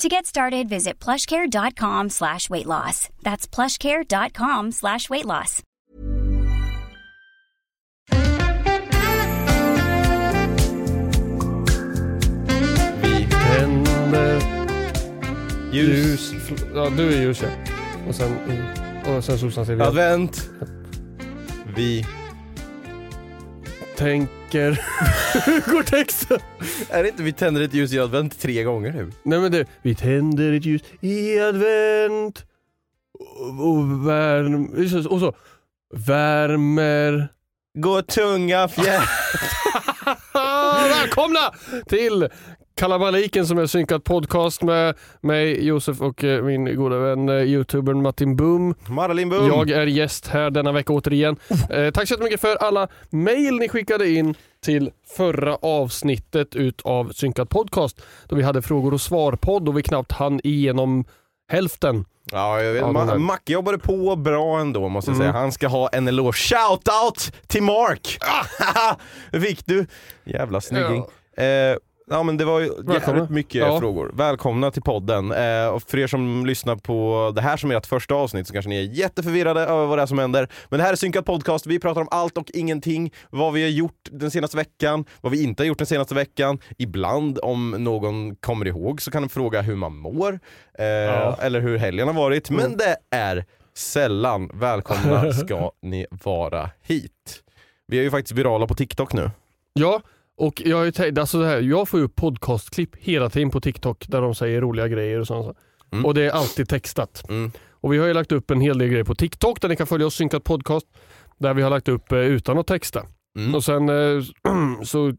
To get started, visit plushcare.com slash weight loss. That's plushcare.com slash weight loss. Vi tänder Ljus. ljus. Ja, du är ljus ja. Och sen, och sen Susan säger vi Advent. Tänker... Hur går texten? Är det inte vi tänder ett ljus i advent tre gånger nu? Nej men det, vi tänder ett ljus i advent och, och värm, och så värmer... Gå tunga fjär... Välkomna till Kalabaliken som är synkat podcast med mig Josef och eh, min goda vän eh, youtubern Martin Boom. Maralin Boom. Jag är gäst här denna vecka återigen. Eh, tack så jättemycket för alla mail ni skickade in till förra avsnittet utav Synkat podcast då vi hade frågor och svar-podd och vi knappt hann igenom hälften. Ja, jag vet. Ja, Ma- Macke jobbade på bra ändå måste jag Mm. säga. Han ska ha en eloge. Shout-out till Mark! Ah! Fick du? Jävla snygging. Eh, ja men det var ju Välkomna. jävligt mycket Ja. frågor. Välkomna till podden. Eh, och för er som lyssnar på det här som är ert första avsnitt så kanske ni är jätteförvirrade över vad det är som händer. Men det här är Synkat Podcast, vi pratar om allt och ingenting. Vad vi har gjort den senaste veckan, vad vi inte har gjort den senaste veckan. Ibland om någon kommer ihåg så kan de fråga hur man mår. Eh, Eller hur helgen har varit. Men det är sällan. Välkomna ska ni vara hit. Vi är ju faktiskt virala på TikTok nu. Ja, och jag, ju tänkt, alltså här, jag får ju upp podcastklipp hela tiden på TikTok där de säger roliga grejer och sånt. Mm. Och det är alltid textat. Mm. Och vi har ju lagt upp en hel del grejer på TikTok där ni kan följa oss synkat podcast. Där vi har lagt upp eh, utan att texta. Mm. Och sen eh, så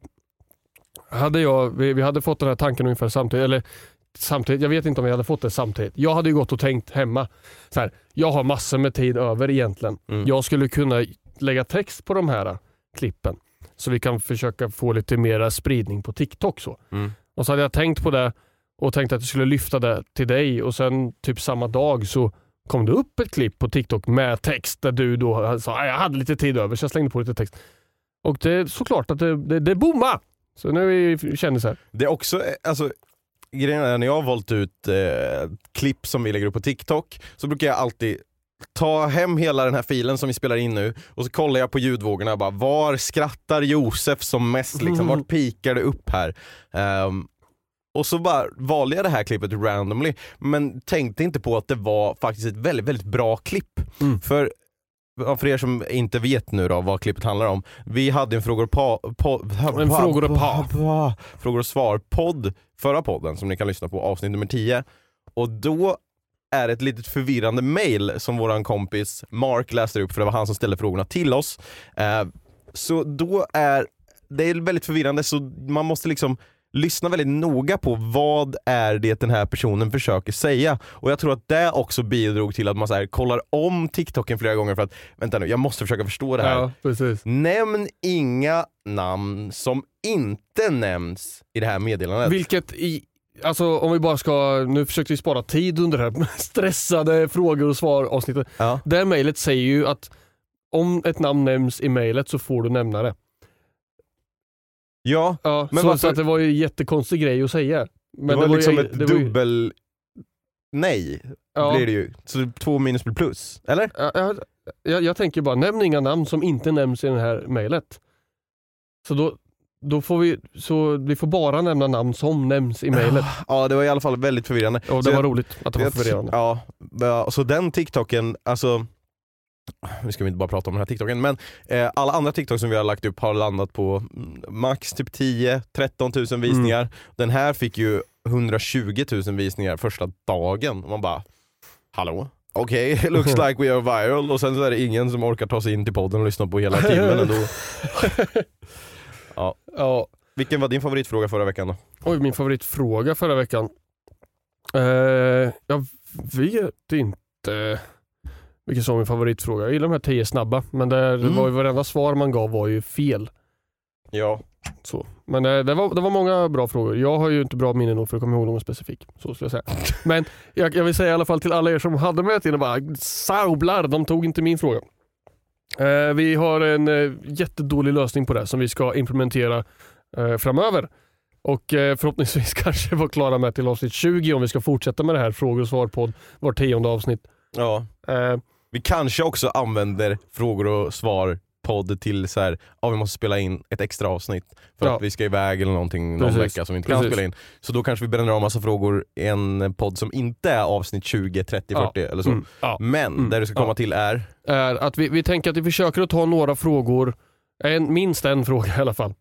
hade jag, vi, vi hade fått den här tanken ungefär samtidigt, eller samtidigt, jag vet inte om vi hade fått det samtidigt. Jag hade ju gått och tänkt hemma, så här, jag har massor med tid över egentligen. Mm. Jag skulle kunna lägga text på de här klippen så vi kan försöka få lite mera spridning på TikTok. Så. Mm. Och så hade jag tänkt på det och tänkte att jag skulle lyfta det till dig och sen typ samma dag så kom det upp ett klipp på TikTok med text där du då sa "Ah, jag hade lite tid över så jag slängde på lite text. Och det är såklart att det, det, det boomade. Så nu är vi kändisar. Det är också, eh, alltså grejen är när jag har valt ut eh, klipp som vi lägger upp på TikTok så brukar jag alltid ta hem hela den här filen som vi spelar in nu och så kollar jag på ljudvågorna och bara var skrattar Josef som mest liksom? Vart pikar det upp här? Ehm, och så bara valde jag det här klippet randomly men tänkte inte på att det var faktiskt ett väldigt, väldigt bra klipp. Mm. För för er som inte vet nu då vad klippet handlar om. Vi hade en frågor pa, po, En frågor och pa. pa, frågor och svar-podd förra podden som ni kan lyssna på, avsnitt nummer 10. Och då är ett litet förvirrande mail som våran kompis Mark läste upp för det var han som ställde frågorna till oss. Eh, så då är det är väldigt förvirrande så man måste liksom lyssna väldigt noga på vad är det den här personen försöker säga. Och jag tror att det också bidrog till att man så här, kollar om TikToken flera gånger för att vänta nu, jag måste försöka förstå det här. Ja, precis. Nämn inga namn som inte nämns i det här meddelandet. Vilket i, alltså om vi bara ska, nu försökte vi spara tid under det här stressade frågor och svar avsnittet. Ja. Det här mejlet säger ju att om ett namn nämns i mejlet så får du nämna det. ja, Ja, Men så, varför- så att det var ju en jättekonstig grej att säga. Men det var ju- liksom ett det var ju- dubbel nej ja, blir det ju. Så två minus blir plus, eller? Ja, jag, jag tänker bara, nämn inga namn som inte nämns i det här mejlet. Så då, då får vi, så vi får bara nämna namn som nämns i mejlet. Ja det var i alla fall väldigt förvirrande. Och Så det var jag- roligt att det var förvirrande. Ja, ja, så den TikToken, alltså nu ska vi inte bara prata om den här TikToken, men eh, alla andra TikTok som vi har lagt upp har landat på mm, max typ 10-13 000 visningar. Den här fick ju 120 000 visningar första dagen. Och man bara, hallå? Okej, looks like we are viral och sen så är det ingen som orkar ta sig in till podden och lyssna på hela timmen ändå. Ja. Vilken var din favoritfråga förra veckan då? Oj, min favoritfråga förra veckan. Eh, jag vet inte vilken som var min favoritfråga. Jag gillar de här tio snabba, men det Mm. var ju varenda svar man gav var ju fel. Ja. Så. Men eh, det, var, det var många bra frågor. Jag har ju inte bra minne nog för att komma ihåg någon specifik. Så skulle jag säga. Men jag, jag vill säga i alla fall till alla er som hade med till det bara saublar, de tog inte min fråga. Eh, vi har en eh, jättedålig lösning på det som vi ska implementera eh, framöver. Och förhoppningsvis kanske vara klara med till avsnitt 20 om vi ska fortsätta med det här frågor och svar på var tionde avsnitt. ja. Eh, Vi kanske också använder frågor och svar podd till så här, ja vi måste spela in ett extra avsnitt för Ja. att vi ska iväg eller någonting någon Precis. vecka som vi inte kan Precis. spela in. Så då kanske vi bränner av massa frågor i en podd som inte är avsnitt 20, 30, Ja. 40 eller så. mm, ja. Men Mm. där du ska komma Ja. till är, är att vi, vi tänker att vi försöker att ta några frågor, en, minst en fråga i alla fall,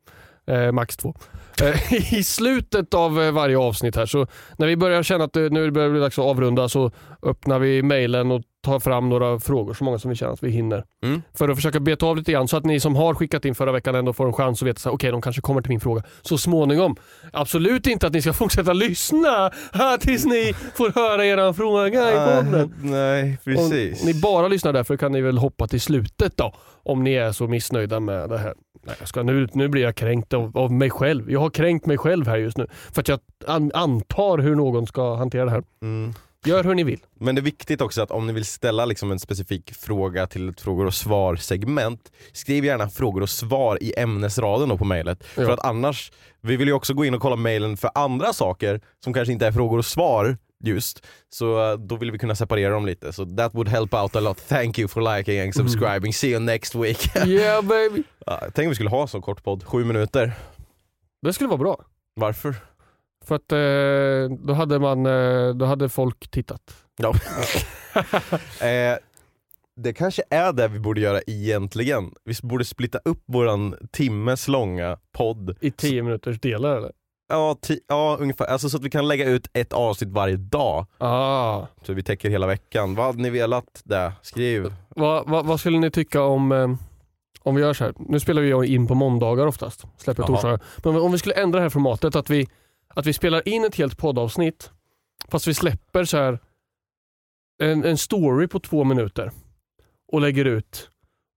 eh, max två, eh, i slutet av eh, varje avsnitt här. Så när vi börjar känna att det, nu börjar det bli dags att avrunda så öppnar vi mejlen och tar fram några frågor, så många som vi känner att vi hinner. Mm. För att försöka beta av lite grann så att ni som har skickat in förra veckan ändå får en chans att veta att okej, de kanske kommer till min fråga så småningom. Absolut inte att ni ska fortsätta lyssna här tills ni får höra er fråga i podden. Äh, nej precis. Om ni bara lyssnar därför kan ni väl hoppa till slutet då. Om ni är så missnöjda med det här. Nej, jag ska, nu, nu blir jag kränkt av, av mig själv. Jag har kränkt mig själv här just nu. För att jag an, antar hur någon ska hantera det här. Mm. Gör hur ni vill. Men det är viktigt också att om ni vill ställa liksom en specifik fråga till ett frågor och svar segment, skriv gärna frågor och svar i ämnesraden då på mejlet. För Ja. att annars, vi vill ju också gå in och kolla mejlen för andra saker som kanske inte är frågor och svar just. Så eh, då vill vi kunna separera dem lite. Så that would help out a lot. Thank you for liking and subscribing. See you next week. Yeah baby. Tänk om vi skulle ha så kort podd, sju minuter. Det skulle vara bra. Varför? För att eh, då, hade man, eh, då hade folk tittat. Ja. eh, det kanske är det vi borde göra egentligen. Vi borde splitta upp våran timmes långa podd. I tio minuters delar eller? Ja, ti- ja ungefär. Alltså så att vi kan lägga ut ett avsnitt varje dag. Ah. Så vi täcker hela veckan. Vad hade ni velat där? Skriv. Vad, vad, vad skulle ni tycka om, eh, om vi gör så här? Nu spelar vi in på måndagar oftast, släpper Jaha. torsdagar. Men om vi skulle ändra det här formatet, att vi, att vi spelar in ett helt poddavsnitt, fast vi släpper så här en, en story på två minuter och lägger ut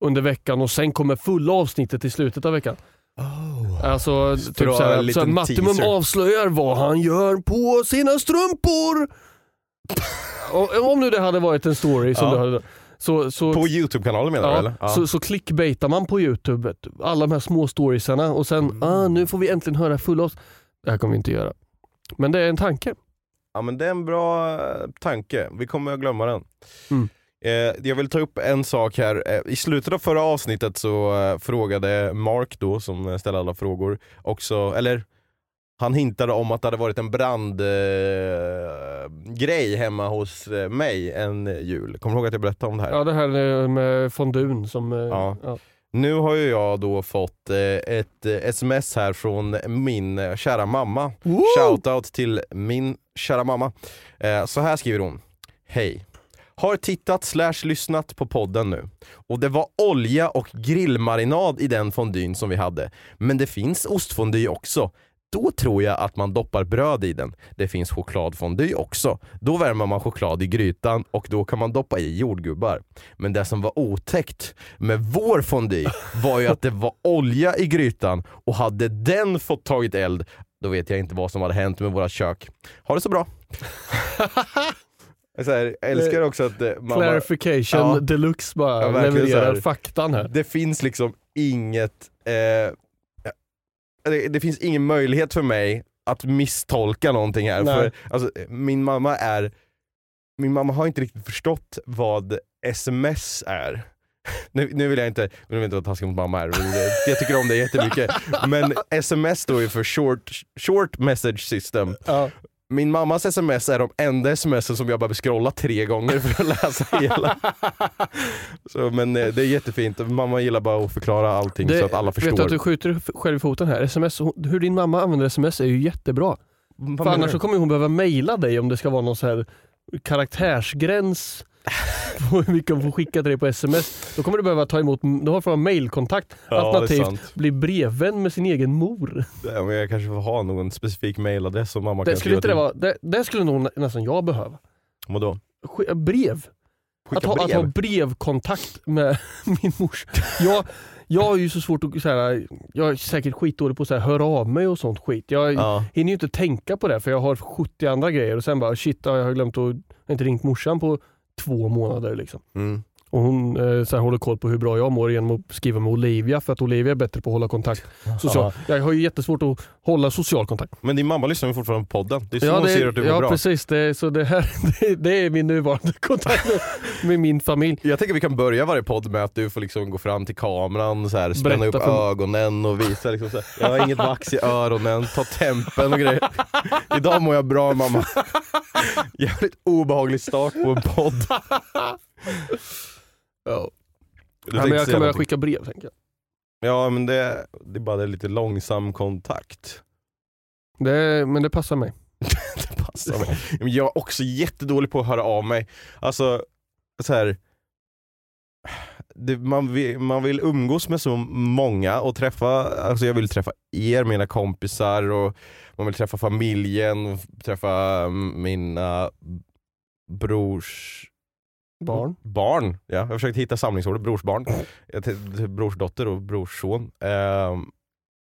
under veckan och sen kommer fulla avsnittet i slutet av veckan. Alltså typ så här, så här, Mattimum teaser. avslöjar vad han gör på sina strumpor. och, om nu det hade varit en story som Ja. du hade så, så, På Youtube-kanalen menar du Ja, eller? Ja. Så, så clickbaitar man på Youtube, du. alla de här små storiesarna och sen, Mm. ah, nu får vi äntligen höra fulla avs-" Det här kommer vi inte göra. Men det är en tanke. Ja men det är en bra eh, tanke, vi kommer att glömma den. Mm. Eh, jag vill ta upp en sak här. Eh, I slutet av förra avsnittet så eh, frågade Mark då, som ställde alla frågor, också, eller han hintade om att det hade varit en brandgrej eh, hemma hos eh, mig en jul. Kommer du ihåg att jag berättade om det här? Ja, det här med fondun som... Ja. ja. Nu har ju jag då fått eh, ett eh, sms här från min eh, kära mamma. Shoutout till min kära mamma. Så här skriver hon. Hej. Har tittat slash lyssnat på podden nu. Och det var olja och grillmarinad i den fondyn som vi hade. Men det finns ostfondy också. Då tror jag att man doppar bröd i den. Det finns chokladfondy också. Då värmer man choklad i grytan och då kan man doppa i jordgubbar. Men det som var otäckt med vår fondy var ju att det var olja i grytan och hade den fått tagit eld, då vet jag inte vad som hade hänt med våra kök. Ha det så bra! Så här, jag älskar också att eh, mamma, Clarification Ja. deluxe bara Ja, levererar här. faktan här. det finns liksom inget, eh, det, det finns ingen möjlighet för mig att misstolka någonting här. Nej. För, alltså, min mamma är, min mamma har inte riktigt förstått vad sms är. nu, nu vill jag inte, nu vill jag inte vara taskig mot mamma här, jag tycker om det jättemycket. Men sms står ju för short, short message system. Ja. Min mammas sms är de enda sms som jag behöver scrolla tre gånger för att läsa hela. Så, men eh, det är jättefint, mamma gillar bara att förklara allting så att alla förstår. Vet du att du skjuter själv i foten här? SMS, hur din mamma använder sms är ju jättebra. Vad För annars du? så kommer hon behöva mejla dig om det ska vara någon så här karaktärsgräns på hur mycket hon får skicka till dig på sms. Då kommer du behöva ta emot, då har du mailkontakt. Ja, det Alternativt bli brevvän med sin egen mor. Ja, men jag kanske får ha någon specifik mailadress som mamma Det kan skulle skriva inte det till. vara, det, det skulle nog nä- nästan jag behöva. Vadå? Sk- brev. Skicka Att ha, att brev? ha brevkontakt med min mors. Jag, jag har ju så svårt att, så här, jag är säkert skitdålig på att höra av mig och sånt skit. Jag Ja. hinner ju inte tänka på det för jag har 70 andra grejer och sen bara shit, ja, jag har glömt att, jag har inte ringt morsan på två månader. Liksom. Mm. Och hon eh, så här, håller koll på hur bra jag mår genom att skriva med Olivia för att Olivia är bättre på att hålla kontakt. Social. Jag har ju jättesvårt att hålla social kontakt. Men din mamma lyssnar ju fortfarande på podden. Det är så Ja, hon det, ser att du mår ja bra. precis. Det, så det, här, det, det är min nuvarande kontakt med, med min familj. Jag tänker vi kan börja varje podd med att du får liksom gå fram till kameran, så här, spänna Berätta upp för- ögonen och visa liksom så här, jag har inget vax i öronen, ta tempen och grejer. Idag mår jag bra mamma. Jävligt obehaglig start på en podd. Ja. Du Ja, men jag kan börja skicka brev tänker jag. Ja men det, det är bara det är lite långsam kontakt. Det, men det passar mig. det passar mig. Men Jag är också jättedålig på att höra av mig. Alltså, så här, det, man, vill, man vill umgås med så många och träffa, alltså jag vill träffa er, mina kompisar och man vill träffa familjen, träffa mina brors Barn. barn. Ja, jag har försökt hitta samlingsordet brorsbarn. Brorsdotter och brorsson. Ehm,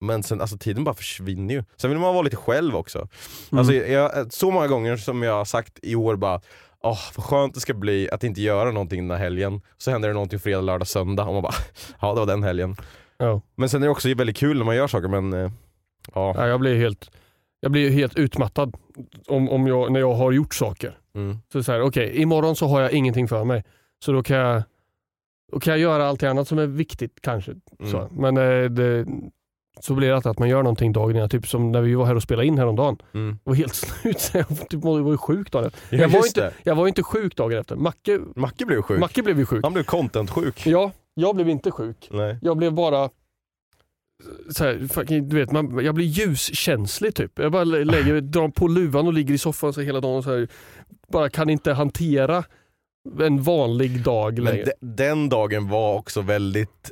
men sen, alltså tiden bara försvinner ju. Sen vill man vara lite själv också. Mm. Alltså, jag, så många gånger som jag har sagt i år bara Åh, vad skönt det ska bli att inte göra någonting den här helgen. Så händer det någonting fredag, lördag, söndag och man bara Ja det var den helgen. Ja. Men sen är det också väldigt kul när man gör saker men eh, ja. Ja, jag blir helt, jag blir helt utmattad om, om jag, när jag har gjort saker. Mm. Så så här, okej, imorgon så har jag ingenting för mig. Så då kan jag, då kan jag göra allt annat som är viktigt kanske. Mm. Så. Men eh, det, så blir det alltid att man gör någonting dagen innan. Typ som när vi var här och spelade in häromdagen. Mm. Jag var helt slut. Jag typ, var ju sjuk dagen efter. Ja, jag, var inte, det. jag var inte sjuk dagen efter. Macke, Macke blev sjuk. Macke blev ju sjuk. Han blev content-sjuk. Ja, jag blev inte sjuk. Nej. Jag blev bara så här, fucking, du vet, man, jag blir ljuskänslig typ. Jag bara lä- lägger, drar på luvan och ligger i soffan så hela dagen så här, bara kan inte hantera en vanlig dag Men längre. de, den dagen var också väldigt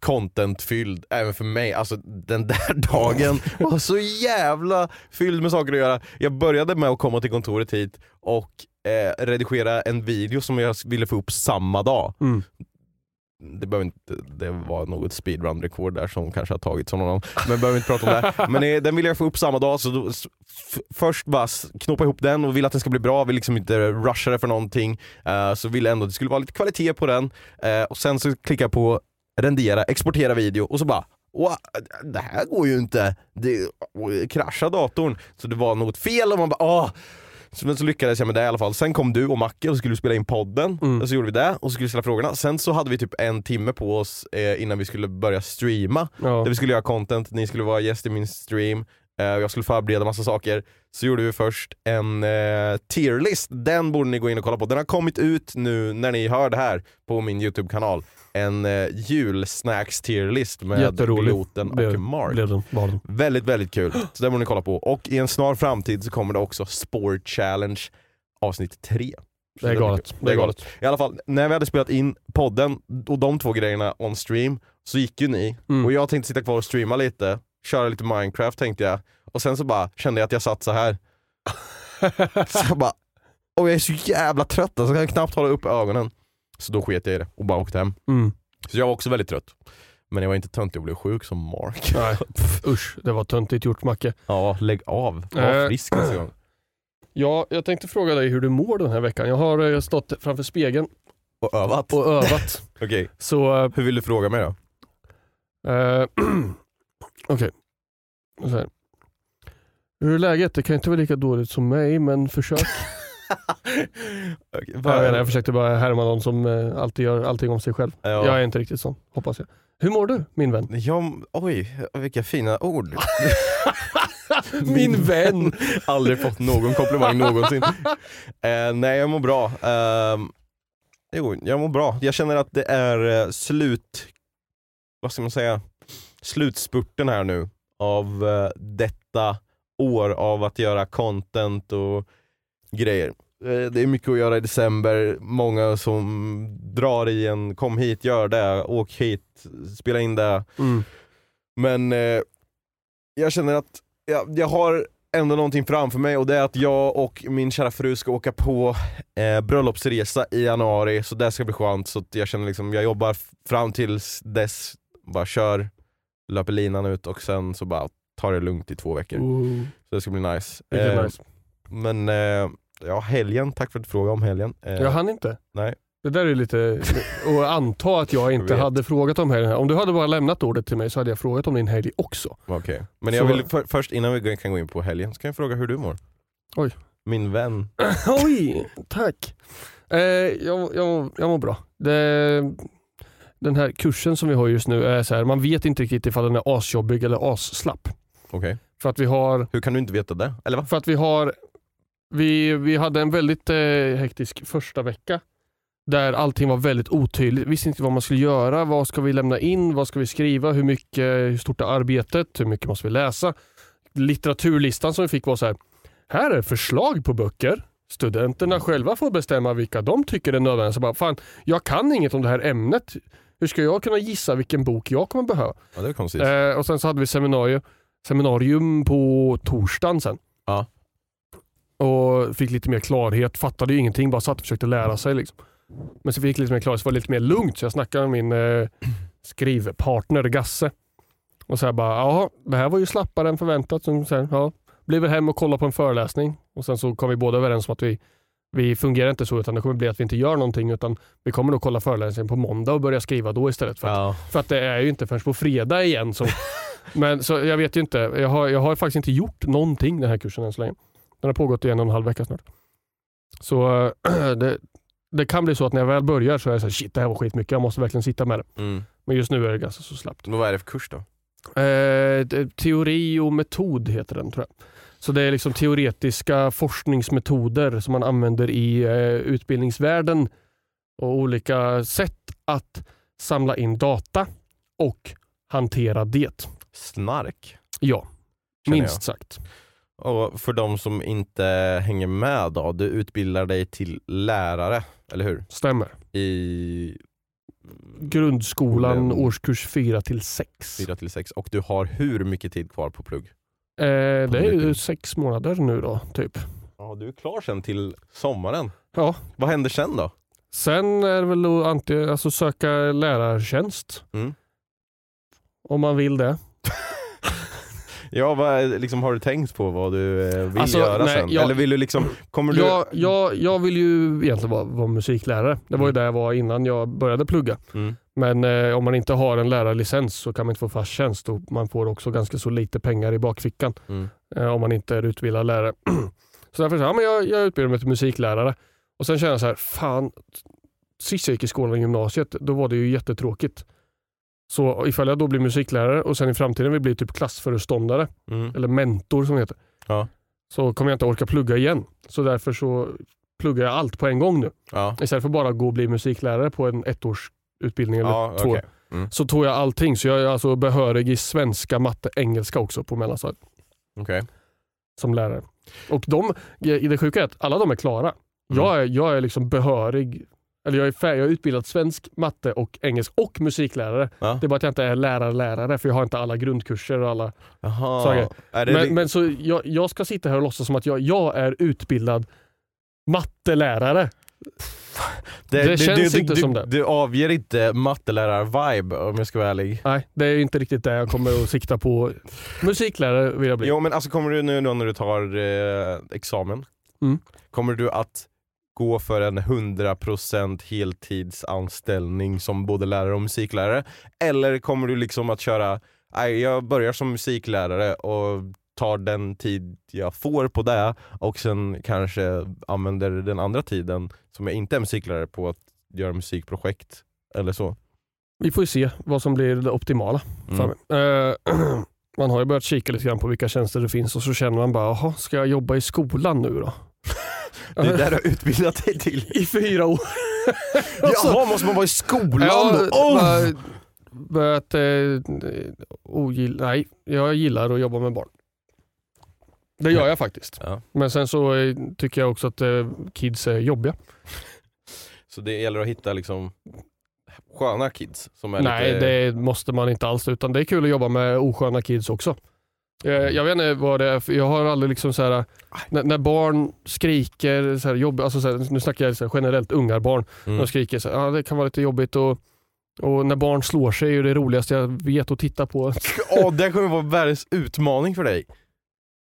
content-fylld även för mig. Alltså den där dagen var så jävla fylld med saker att göra. Jag började med att komma till kontoret hit och eh, redigera en video som jag ville få upp samma dag. Mm. Det, behöver inte, det var något speedrun-rekord där som kanske har tagits av någon annan. Men behöver inte prata om det. Men eh, den vill jag få upp samma dag, så då, först bara knåpa ihop den och vill att den ska bli bra, vill liksom inte rusha det för någonting. Eh, så vill jag ändå att det skulle vara lite kvalitet på den. Eh, och sen så klickar jag på rendera, exportera video och så bara Wow, det här går ju inte. Det kraschar datorn. Så det var något fel och man bara åh. Så, men så lyckades jag med det i alla fall. Sen kom du och Macke och så skulle vi spela in podden. Mm. Och så gjorde vi det och så skulle vi ställa frågorna. Sen så hade vi typ en timme på oss eh, innan vi skulle börja streama. Ja. Där vi skulle göra content, ni skulle vara gäst i min stream. Eh, jag skulle förbereda massa saker. Så gjorde vi först en eh, tierlist. Den borde ni gå in och kolla på. Den har kommit ut nu när ni hör det här på min YouTube-kanal. En eh, julsnacks tierlist med piloten och Blev- Mark. Blev den, den. Väldigt, väldigt kul. Så det borde ni kolla på. Och i en snar framtid så kommer det också Sport Challenge avsnitt 3. Så Det är galet. Det är galet. I alla fall, när vi hade spelat in podden och de två grejerna on stream så gick ju ni Mm. och jag tänkte sitta kvar och streama lite, köra lite Minecraft tänkte jag. Och sen så bara kände jag att jag satt så här. så jag bara, och jag är så jävla trött alltså, jag kan knappt hålla upp ögonen. Så då sket jag i det och bara åkte hem. Mm. Så jag var också väldigt trött. Men jag var inte töntig och blev sjuk som Mark. Nej, usch. Det var töntigt gjort Macke. Ja, lägg av. Var Eh. frisk nästa gång. Ja, jag tänkte fråga dig hur du mår den här veckan. Jag har eh, stått framför spegeln Och övat. och övat. Okej, Så eh, hur vill du fråga mig då? Eh, Okej. Här. Hur är läget? Det kan inte vara lika dåligt som mig, men försök. Okej, Jag, jag försökte bara härma någon som eh, alltid gör allting om sig själv. Ja. Jag är inte riktigt sån, hoppas jag. Hur mår du min vän? Jag, oj, vilka fina ord. Min vän! Aldrig fått någon komplimang någonsin. Eh, nej jag mår bra. Ehm, jo, jag mår bra. Jag känner att det är eh, slut, vad ska man säga, slutspurten här nu av detta år av att göra content och grejer. Eh, Det är mycket att göra i december, många som drar i en kom hit, gör det, åk hit, spela in det. Mm. Men eh, jag känner att jag, jag har ändå någonting framför mig och det är att jag och min kära fru ska åka på eh, bröllopsresa i januari, så det ska bli skönt. Så jag känner liksom, jag jobbar fram tills dess, bara kör, löper linan ut och sen så bara tar det lugnt i två veckor. Oh, Så det ska bli nice. Eh, nice. Men eh, ja, helgen, tack för att du frågade om helgen. Eh, Jag hann inte. nej. Det där är lite, och anta att jag inte vet. hade frågat om helgen. Om du hade bara lämnat ordet till mig så hade jag frågat om din helg också. Okej. Men jag Så- vill för, först innan vi kan gå in på helgen, så kan jag fråga hur du mår. Oj. Min vän. Oj, tack. Eh, jag, jag, jag mår bra. Det, den här kursen som vi har just nu är så här, man vet inte riktigt ifall den är asjobbig eller asslapp. Okej. För att vi har, Hur kan du inte veta det? Eller va? för att vi har, vi, vi hade en väldigt eh, hektisk första vecka där allting var väldigt otydligt. Visste inte vad man skulle göra, vad ska vi lämna in, vad ska vi skriva, hur mycket, hur stort är arbetet, hur mycket måste vi läsa. Litteraturlistan som vi fick var så här, här är förslag på böcker. Studenterna själva får bestämma vilka de tycker är nödvändiga. Så bara, fan, jag kan inget om det här ämnet. Hur ska jag kunna gissa vilken bok jag kommer behöva? Ja det är konstigt. Eh, och sen så hade vi seminarium, seminarium på torsdagen sen. Ja. Och fick lite mer klarhet, fattade ju ingenting, bara satt och försökte lära sig. Liksom. Men så fick jag lite mer klarhet, så var det lite mer lugnt. Så jag snackade med min eh, skrivpartner Gasse. Och så här bara, ja det här var ju slappare än förväntat. Så sen, ja, blev hem och kollade på en föreläsning. Och sen så kom vi båda överens om att vi, vi fungerar inte så utan det kommer bli att vi inte gör någonting utan vi kommer nog kolla föreläsningen på måndag och börja skriva då istället. För att Ja. för att det är ju inte förrän på fredag igen. Så, men så jag vet ju inte. Jag har, jag har faktiskt inte gjort någonting den här kursen än så länge. Den har pågått i en och en halv vecka snart. Så äh, det, det kan bli så att när jag väl börjar så är jag så här, shit det här var skitmycket. Jag måste verkligen sitta med det. Mm. Men just nu är det ganska så slappt. Men Vad är det för kurs då? Eh, det- teori och metod heter den tror jag. Så det är liksom teoretiska forskningsmetoder som man använder i eh, utbildningsvärlden och olika sätt att samla in data och hantera det. Snark. Ja, minst sagt. Och för de som inte hänger med då, du utbildar dig till lärare, eller hur? Stämmer. I Grundskolan årskurs 4 till 6. 4 till 6 och du har hur mycket tid kvar på plugg? Eh, det är ju sex månader nu då, typ. Ja, du är klar sen till sommaren. Ja. Vad händer sen då? Sen är det väl att antingen, alltså söka lärartjänst. Mm. Om man vill det. Ja, vad, liksom, har du tänkt på vad du eh, vill Alltså, göra nej, sen? jag- Eller vill du liksom, kommer du... Jag, jag, jag vill ju egentligen vara, vara musiklärare. Det var ju Mm. där jag var innan jag började plugga. Mm. Men eh, om man inte har en lärarlicens så kan man inte få fast tjänst och man får också ganska så lite pengar i bakfickan Mm. eh, om man inte är utbildad lärare. så därför så, ja, men jag, jag utbildar mig till musiklärare och sen känner jag så här, fan, sist jag gick i skolan och gymnasiet, då var det ju jättetråkigt. Så ifall jag då blir musiklärare och sen i framtiden vill bli typ klassföreståndare Mm. eller mentor som det heter. Ja. Så kommer jag inte orka plugga igen. Så därför så pluggar jag allt på en gång nu. Ja. Istället för bara att gå och bli musiklärare på en ettårsutbildning eller Ja, två. okej. Mm. Så tog jag allting. Så jag är alltså behörig i svenska, matte, engelska också på mellanstadiet Okej. som lärare. Och de, i det sjuka är att alla de är klara. Mm. Jag, är, jag är liksom behörig, eller jag är, fär, jag är utbildad svensk, matte och engelsk och musiklärare. Ja. Det är bara att jag inte är lärare-lärare för jag har inte alla grundkurser och alla. Saker. Det Men, men så jag, jag ska sitta här och låtsas som att jag, jag är utbildad mattelärare. det känns du, inte du, som du, det. Du avger inte mattelärar-vibe om jag ska vara ärlig. Nej, det är inte riktigt det jag kommer att sikta på. Musiklärare vill jag bli. Jo men alltså kommer du nu när du tar eh, examen, Mm. kommer du att gå för en 100% heltidsanställning som både lärare och musiklärare? Eller kommer du liksom att köra, nej jag börjar som musiklärare och tar den tid jag får på det och sen kanske använder den andra tiden som jag inte är musiklärare på att göra musikprojekt eller så. Vi får ju se vad som blir det optimala. Mm. Eh, man har ju börjat kika lite grann på vilka tjänster det finns och så känner man bara, jaha, ska jag jobba i skolan nu då? Det är där du har utbildat dig till. I fyra år. Alltså, Jaha, måste man vara i skolan Ja, då? Oh! börjat eh, ogilla, nej, jag gillar att jobba med barn. Det gör jag faktiskt. Ja. Men sen så eh, tycker jag också att eh, kids är jobbiga. Så det gäller att hitta liksom sköna kids som är Nej, lite... det måste man inte alls. Utan det är kul att jobba med osköna kids också. Eh, Jag vet inte vad det är, för jag har aldrig liksom så här, när, när barn skriker, så här, jobb, alltså så här, nu snackar jag så här, generellt ungarbarn, Mm. de skriker så här, ja, det kan vara lite jobbigt och, och när barn slår sig är ju det roligaste jag vet att titta på. Åh, det kommer vara världens utmaning för dig.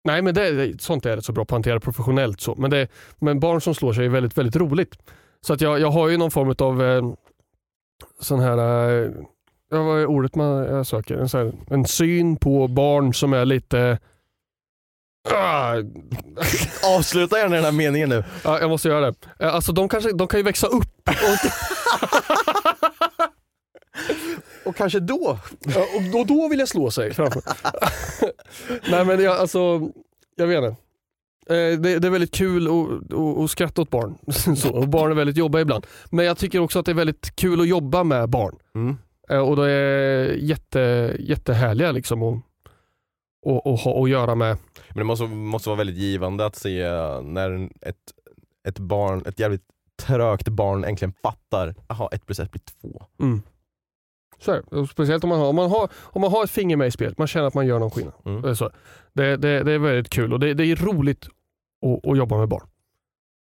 Nej men det, sånt är jag rätt så bra på att hantera professionellt. Så. Men, det, men barn som slår sig är väldigt, väldigt roligt. Så att jag, jag har ju någon form av eh, sån här, eh, vad är ordet man jag söker? En, här, en syn på barn som är lite Ah, Avsluta gärna den här meningen nu. ja, jag måste göra det. Eh, Alltså de, kanske, de kan ju växa upp. Och, Och kanske då. ja, och då, då vill jag slå sig framför. Nej men jag, alltså, jag vet inte. Eh, Det, det är väldigt kul att skratta åt barn. Så, och barn är väldigt jobbiga ibland. Men jag tycker också att det är väldigt kul att jobba med barn. Mm. Eh, Och det är jätte, jättehärliga liksom att, att, att ha att göra med. Men det måste, måste vara väldigt givande att se när ett, ett barn, ett jävligt trögt barn äntligen fattar, jaha ett plus ett blir två. Mm. Så är det. Och Speciellt om man, har, om, man har, om man har ett finger med i spelet, man känner att man gör någon skillnad. Mm. Det, är så. Det, det, det är väldigt kul och det, det är roligt att, att jobba med barn.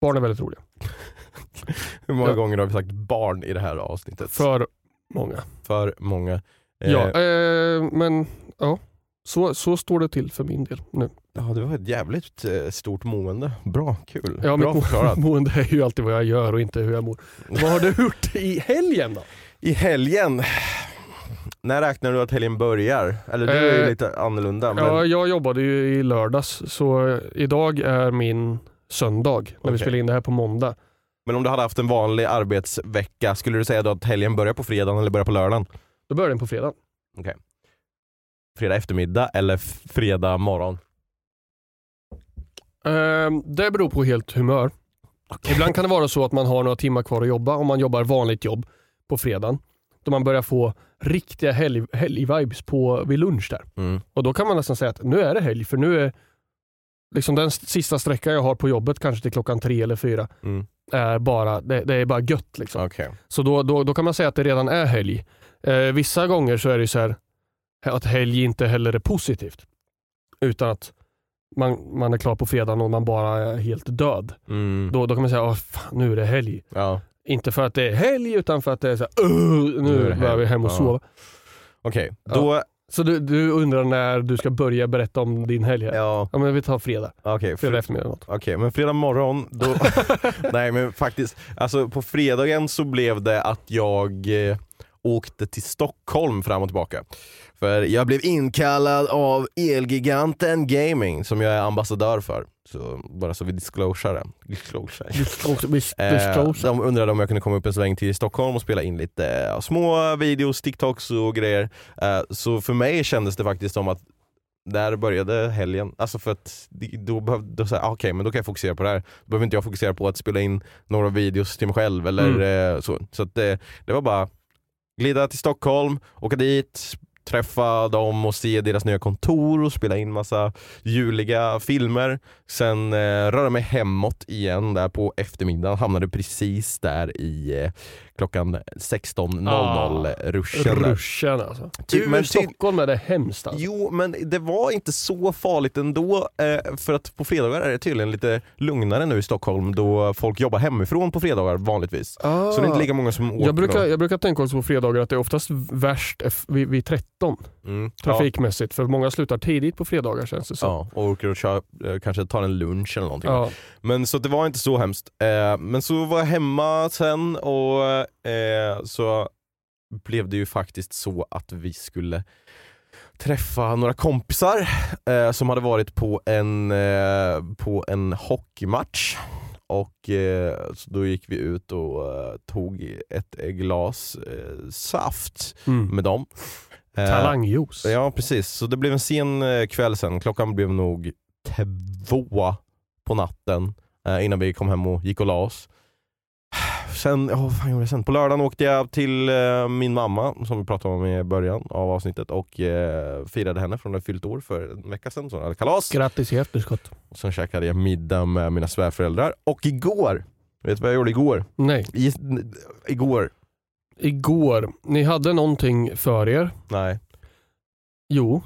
Barn är väldigt roliga. Hur många Ja. gånger har vi sagt barn i det här avsnittet? För många. För många. Eh, Ja, eh, men ja. Så, så står det till för min del nu. ja, det var ett jävligt eh, stort mående. Bra, kul. Ja, Bra mitt förklarat. må- mående är ju alltid vad jag gör och inte hur jag mår. Vad har du gjort i helgen då? I helgen, när räknar du att helgen börjar? Eller du är ju Eh, lite annorlunda. Men... Ja, jag jobbade ju i lördags så idag är min söndag när vi Okej. spelar in det här på måndag. Men om du hade haft en vanlig arbetsvecka, skulle du säga då att helgen börjar på fredagen eller börjar på lördagen? Då börjar den på fredag. Fredag eftermiddag eller fredag morgon? Ehm, det beror på helt humör. Ibland kan det vara så att man har några timmar kvar att jobba om man jobbar vanligt jobb på fredagen. Då man börjar få riktiga helg- helg-vibes på vid lunch där. Mm. Och då kan man nästan säga att nu är det helg för nu är liksom den sista sträckan jag har på jobbet kanske till klockan tre eller fyra Mm. Är bara, det, det är bara gött. Liksom. Okej. Så då, då, då kan man säga att det redan är helg. Eh, vissa gånger så är det så här att helg inte heller är positivt. Utan att man, man är klar på fredagen och man bara är helt död. Mm. Då, då kan man säga att nu är det helg. Ja. Inte för att det är helg utan för att det är så här, "Ugh, Nu behöver vi helg." hem och Ja. sova. Okej, Ja. då... Så du, du undrar när du ska börja berätta om din helg? Här? Ja. Ja, men vi tar fredag. okej. Fredag fr- eftermiddag. Något. Okej, men fredag morgon, då... Nej men faktiskt, alltså på fredagen så blev det att jag eh, åkte till Stockholm fram och tillbaka. För jag blev inkallad av Elgiganten Gaming som jag är ambassadör för. Så bara så vi disclosar det. Disclosure. Eh, de undrade om jag kunde komma upp en sväng till Stockholm och spela in lite eh, små videos, TikToks och grejer. Eh, så för mig kändes det faktiskt som att där började helgen. Alltså för att då behövde, då, ah, okej men då kan jag fokusera på det här. Då behöver inte jag fokusera på att spela in några videos till mig själv eller eh, så. Så att det, det var bara glida till Stockholm, åka dit, träffa dem och se deras nya kontor och spela in massa juliga filmer. Sen eh, röra mig hemåt igen där på eftermiddagen, hamnade precis där i eh, klockan 16.00 Ah, ruschen. Ruschen alltså. Ty- men Stockholm är det hemskt alltså. Jo, men det var inte så farligt ändå. Eh, för att på fredagar är det tydligen lite lugnare nu i Stockholm då folk jobbar hemifrån på fredagar vanligtvis. Ah. Så det är inte lika många som åker jag, brukar, då. jag brukar tänka också på fredagar att det är oftast värst vid, vid 13 Mm. trafikmässigt. För många slutar tidigt på fredagar känns det som. Ja, och åker och kör, eh, kanske tar en lunch eller någonting. Ja. Men så det var inte så hemskt. Eh, men så var jag hemma sen och eh, så blev det ju faktiskt så att vi skulle träffa några kompisar eh, som hade varit på en, eh, på en hockeymatch. Och eh, så då gick vi ut och tog ett glas saft Mm. med dem. Eh, Talangjuice. Ja precis, så det blev en sen eh, kväll sen. Klockan blev nog två på natten eh, innan vi kom hem och gick och la oss. Sen, vad fan gjorde jag sen? På lördagen åkte jag till eh, min mamma som vi pratade om i början av avsnittet och eh, firade henne från hon hade fyllt år för en vecka sedan. Så hon hade kalas. Grattis i efterskott. Sen käkade jag middag med mina svärföräldrar. Och igår, vet du vad jag gjorde igår? Nej, I, igår? Igår. Ni hade någonting för er. Nej, Jo,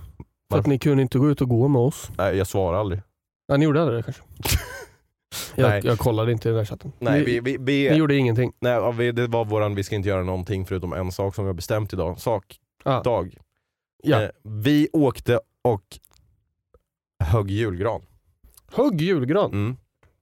för att ni kunde inte gå ut och gå med oss. nej jag svarar aldrig. Ja, ni gjorde aldrig det kanske? Nej. jag, jag kollade inte i den där chatten. Nej, ni, vi, vi, vi, ni gjorde ingenting. Nej, ja, vi, det var våran, vi ska inte göra någonting förutom en sak som vi har bestämt idag. Sak, Ah, dag. ja. Eh, vi åkte och högg julgran. Högg julgran. Mm.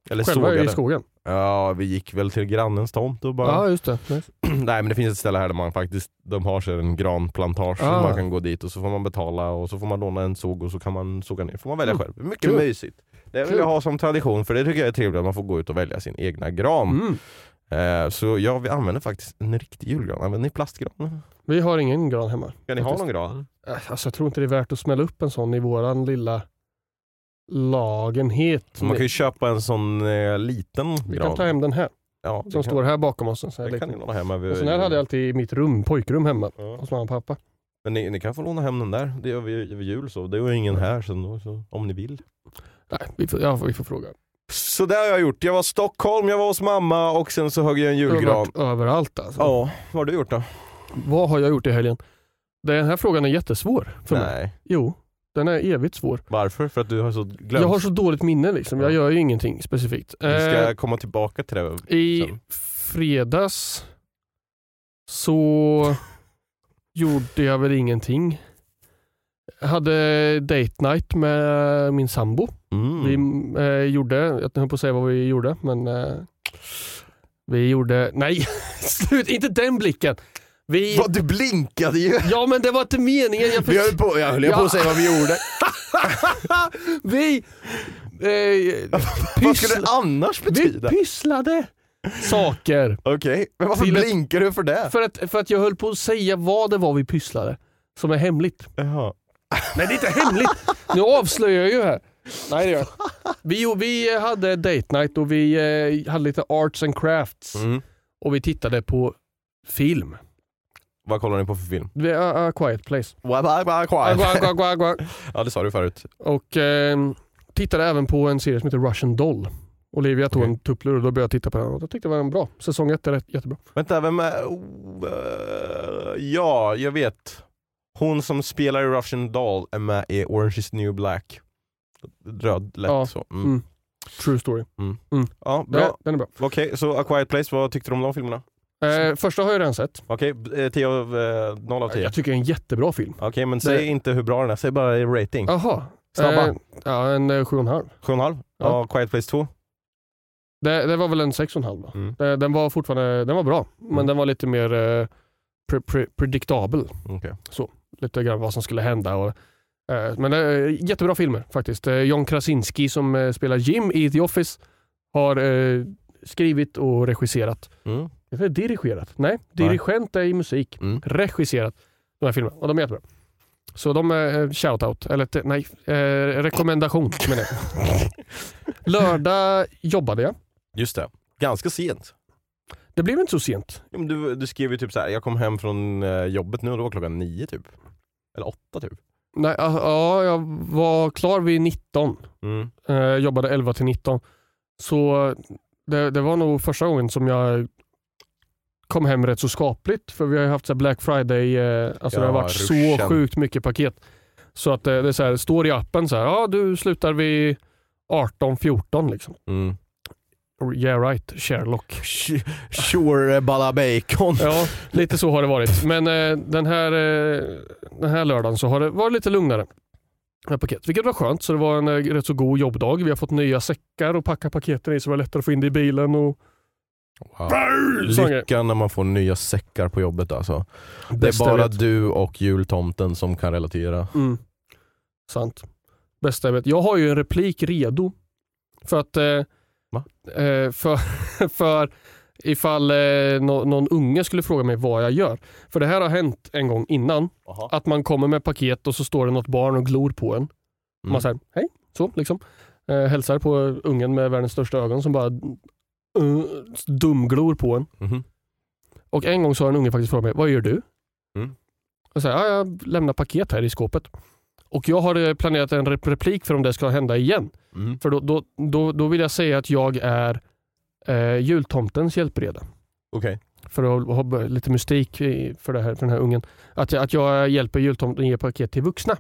Eller Själva i sågade. skogen. Ja, vi gick väl till grannens tomt och Ja, bara... just det. Nice. Nej men det finns ett ställe här där man faktiskt, de har sig en granplantage så Ah. man kan gå dit och så får man betala och så får man låna en såg och så kan man såga ner. får man välja Mm. själv. Mycket Kul. mysigt. Det vill jag ha som tradition för det tycker jag är trevligt att man får gå ut och välja sin egna gran. Mm. Eh, så ja, vi använder faktiskt en riktig julgran. Använder ni plastgran? Vi har ingen gran hemma. Ska ni ha Faktiskt. någon gran? Äh, Alltså, jag tror inte det är värt att smälla upp en sån i våran lilla lagenhet. Man kan ju köpa en sån eh, liten Vi gran. kan ta hem den här ja, som kan, står här bakom oss. Sån här Det kan liten. ni låna hem över... och sån här hade jag alltid i mitt rum, pojkrum hemma Ja. hos mamma och pappa. Men ni, ni kan få låna hem den där. Det gör vi över jul så. Det är ju ingen här så, då, så om ni vill. Nej, vi får, ja, vi får fråga. Så det har jag gjort. Jag var i Stockholm, jag var hos mamma och sen så högg jag en Du har julgran. överallt alltså. Ja, vad har du gjort då? Vad har jag gjort i helgen? Den här frågan är jättesvår för mig. Nej. Jo, den är evigt svår. Varför? För att du har så glömt? Jag har så dåligt minne liksom. Jag Ja. gör ju ingenting specifikt. Vi ska Eh, komma tillbaka till det I sen. fredags så gjorde jag väl ingenting. Jag hade date night med min sambo. Mm. Vi eh, gjorde, jag höll på att säga vad vi gjorde, men eh, vi gjorde, nej, slut, inte den blicken. Vi, Vad, du blinkade ju! ja men det var inte meningen. Jag Vi höll på, jag höll Ja. på att säga vad vi gjorde. vi, eh, Vad skulle det annars vi betyda? pysslade saker. Okej, men varför Till blinkar du för det? För att, för att jag höll på att säga vad det var vi pysslade, som är hemligt. Jaha. Nej det är inte hemligt, nu avslöjar jag ju här. Nej det gör vi, vi hade date night och vi eh, hade lite arts and crafts Mm. och vi tittade på film. Vad kollar ni på för film? Vi- A, a Quiet Place. Ja det sa du förut. Och eh, tittade även på en serie som heter Russian Doll. Olivia tog Okej. en tupplur och då började jag titta på den och jag tyckte det var en bra. Säsong ett är rätt, jättebra. Vänta, vem är... Oh, eh, ja, jag vet. Hon som spelar i Russian Doll är med i Orange is new black. Röd, lätt Ja. så. Mm. Mm. True story. Ja, Den, bra. den är bra. Okej, så A Quiet Place, vad tyckte du om de filmerna? Eh, första har jag redan sett. Okej, eh, 10 av, eh, 0 av 10. Jag tycker det är en jättebra film. Okej, men säg Det- inte hur bra den är, säg bara i rating. Jaha. Snabba. Eh, ja, en eh, sju och en halv. 7,5? Ja. Ja. Quiet Place 2? Det, det var väl en sex och en halv då. Mm. Det, den var fortfarande den var bra, men Mm. den var lite mer eh, pre, pre, predictabel. Okej. Lite grann vad som skulle hända. Och, eh, men eh, jättebra filmer faktiskt. Eh, John Krasinski som eh, spelar Jim i The Office har eh, skrivit och regisserat. Mm. Dirigerat? Nej, dirigent är i musik. Mm. Regisserat de här filmerna och de är jättebra. Så de är eh, shoutout, eller te- nej, eh, rekommendation menar jag. Lördag jobbade jag. Just det. Ganska sent. Det blev inte så sent. Ja, men Du, du skrev ju typ så här. jag kom hem från eh, jobbet nu och då var klockan nio typ. Eller åtta typ. Nej, ja, ja, jag var klar vid 19. Mm. Eh, jobbade 11 till 19. Så det, det var nog första gången som jag kom hem rätt så skapligt. För vi har ju haft så Black Friday, eh, alltså det har Ja, varit så ruschen. sjukt mycket paket. Så att eh, det är så här, står i appen så här, ja du slutar vid 18-14 liksom. Mm. Yeah right, Sherlock. Sure eh, balla bacon. Ja, lite så har det varit. Men eh, den, här, eh, den här lördagen så har det varit lite lugnare med paket, vilket var skönt. Så det var en eh, rätt så god jobbdag. Vi har fått nya säckar att packa paketen i så det var lättare att få in det i bilen. Och Wow. Sån grej. Lycka när man får nya säckar på jobbet alltså. Det är bara du och jultomten som kan relatera. Mm. Sant. Bästa jag vet. Jag har ju en replik redo. För att... Eh, eh, för, för ifall eh, nå- någon unge skulle fråga mig vad jag gör. För det här har hänt en gång innan. Att man kommer med paket och så står det något barn och glor på en. Mm. Man säger hej, så liksom. Eh, hälsar på ungen med världens största ögon som bara uh, dumglor på en. Mhm. Och en gång så har en unge faktiskt frågat mig, vad gör du? Mm. Och så här, ja, jag lämnar paket här i skåpet. Och jag har eh, planerat en rep- replik för om det ska hända igen. Mm. För då, då, då, då vill jag säga att jag är eh, jultomtens hjälpreda. Okej. För att ha lite mystik för, det här, för den här ungen. Att jag, att jag hjälper jultomten ge paket till vuxna.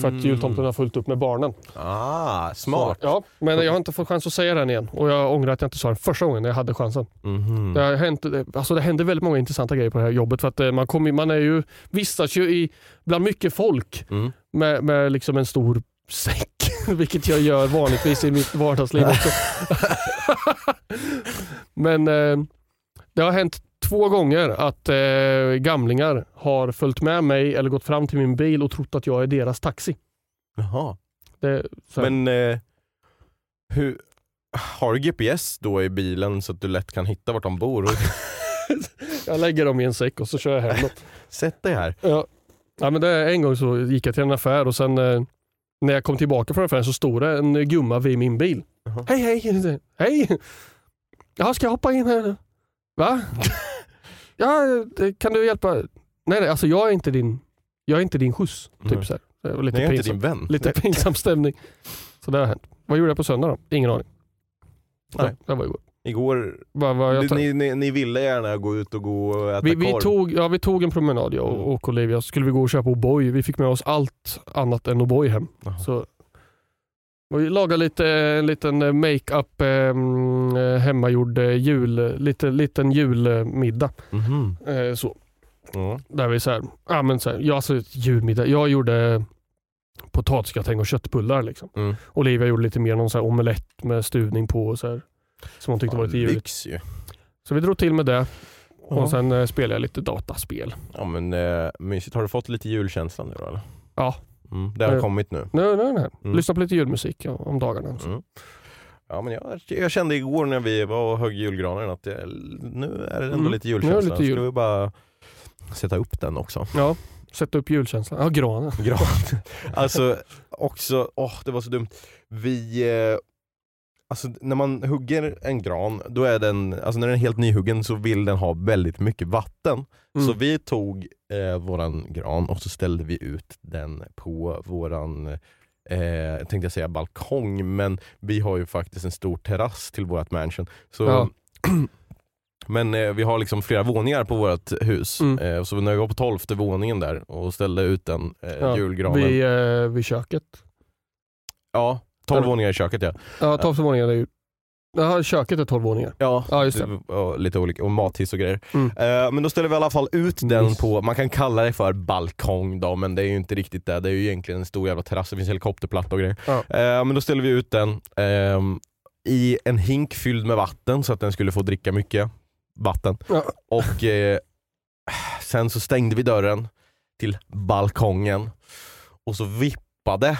För att jultomten har fullt upp med barnen. Ah, smart. Så, ja, men jag har inte fått chans att säga den igen. Och jag ångrar att jag inte sa den första gången när jag hade chansen. Mhm. Det, har hänt, alltså det händer väldigt många intressanta grejer på det här jobbet. För att eh, man, kommer, man är ju, vistas ju i, bland mycket folk Mm. med, med liksom en stor säck. Vilket jag gör vanligtvis i mitt vardagsliv också. Men eh, det har hänt två gånger att eh, gamlingar har följt med mig eller gått fram till min bil och trott att jag är deras taxi. Jaha. Det. Men eh, hur, har du GPS då i bilen så att du lätt kan hitta vart de bor? Jag lägger dem i en säck och så kör jag hem dem. Sätt dig här. Ja. Ja, men det, en gång så gick jag till en affär och sen eh, när jag kom tillbaka från affären så stod det en gumma vid min bil. Hej hej! Hej! Ja, ska jag hoppa in här? Va? Ja, kan du hjälpa? Nej, nej, alltså jag är inte din, jag är inte din skjuts. Typ Nej. så här. Lite, Nej, jag är inte pinsam, din vän. lite pinsam stämning. Så det har hänt. Vad gjorde jag på söndag då? Ingen aning. Nej. Det var igår. Igår, jag tar- ni, ni, ni ville gärna gå ut och gå och äta vi, vi, korv. tog, ja, vi tog en promenad jag Mm. och, och Olivia. Så skulle vi gå och köpa O'boy. Vi fick med oss allt annat än O'boy hem. Jaha. Så och vi lagade lite, en liten make-up eh, hemmagjord eh, jul, lite, liten julmiddag. Mhm. Eh, så. Ja. Där vi så här, ja, men så här, ja, alltså, julmiddag. Jag gjorde potatisgratäng och köttbullar. Liksom. Mm. Olivia gjorde lite mer någon så här omelett med stuvning på. Och så här, som hon tyckte var lite Ja, juligt. lyx ju. Så vi drog till med det. Ja. Och sen eh, spelade jag lite dataspel. Ja men eh, mysigt. Har du fått lite julkänsla nu då eller? Ja. Mm, det har Eh. kommit nu. Nu, nu, nu. Mm. Lyssna på lite julmusik om dagarna. Så. Mm. Ja, men jag, jag kände igår när vi var och högg julgranen att det, nu är det ändå Mm. lite julkänsla. lite jul. Ska vi bara sätta upp den också? Ja, sätta upp julkänslan. Ja, granen. Gran. alltså också, åh det var så dumt. Vi, eh, alltså när man hugger en gran, då är den, alltså när den är helt nyhuggen så vill den ha väldigt mycket vatten. Mm. Så vi tog eh, våran gran och så ställde vi ut den på våran eh, tänkte jag säga balkong, men vi har ju faktiskt en stor terrass till vårt mansion. Så, Ja. Men eh, vi har liksom flera våningar på vårt hus. Mm. Eh, så när vi var på tolfte våningen där och ställde ut den eh, Ja, julgranen. Vid, eh, vid köket. Ja, 12 Eller- våningar i köket ja. Ja, tolfte våningen är ju... Ja, köket är tolv våningar. Ja, Ja, just det. var lite olika, och mathiss och grejer. Mm. Eh, men då ställer vi i alla fall ut den Nice. på, man kan kalla det för balkong då, men det är ju inte riktigt det. Det är ju egentligen en stor jävla terrass, det finns helikopterplatta och grejer. Ja. Eh, men då ställer vi ut den ehm, i en hink fylld med vatten så att den skulle få dricka mycket vatten. Ja. Och eh, sen så stängde vi dörren till balkongen och så vippade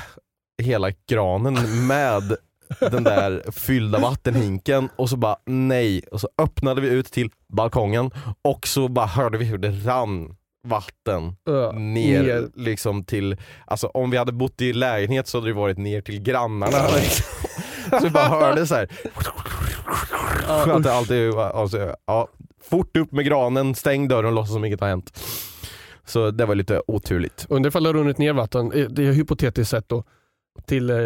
hela granen med den där fyllda vattenhinken och så bara nej, och så öppnade vi ut till balkongen och så bara hörde vi hur det rann vatten Ö, ner, ner. liksom till, alltså om vi hade bott i lägenhet så hade det varit ner till grannarna. liksom. så vi bara hörde så här. Ja, att det alltid, alltså, ja, fort upp med granen, stäng dörren och låtsas som inget har hänt. Så det var lite oturligt. Undrar ifall det har runnit ner vatten, eh, det är hypotetiskt sett då, till eh,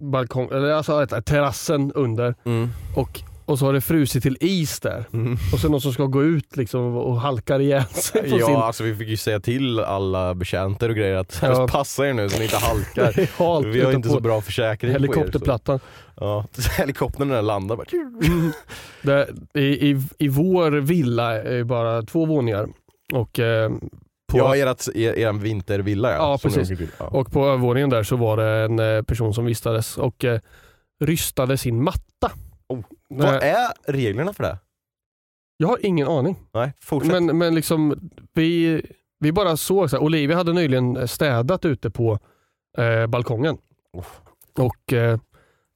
balkong, eller alltså terrassen under och, och så har det frusit till is där. Mm. Och så någon som ska gå ut liksom och halkar ihjäl sig Ja, sin... alltså vi fick ju säga till alla betjänter och grejer att Ja. passa er nu så ni inte halkar. Det är halt Vi har inte så bra försäkring på er. Så. helikopterplattan. Ja, helikoptern den landar bara... Det, i, i, I vår villa är ju bara två våningar. Och, eh, på, Ja, er, er vintervilla ja. Ja, precis. Ja. och på övervåningen där så var det en eh, person som vistades och eh, rystade sin matta. Oh. Vad är reglerna för det? Jag har ingen aning. Nej, fortsätt. Men, men liksom, vi, vi bara såg, så här, Olivia hade nyligen städat ute på eh, balkongen. Uff. Och eh,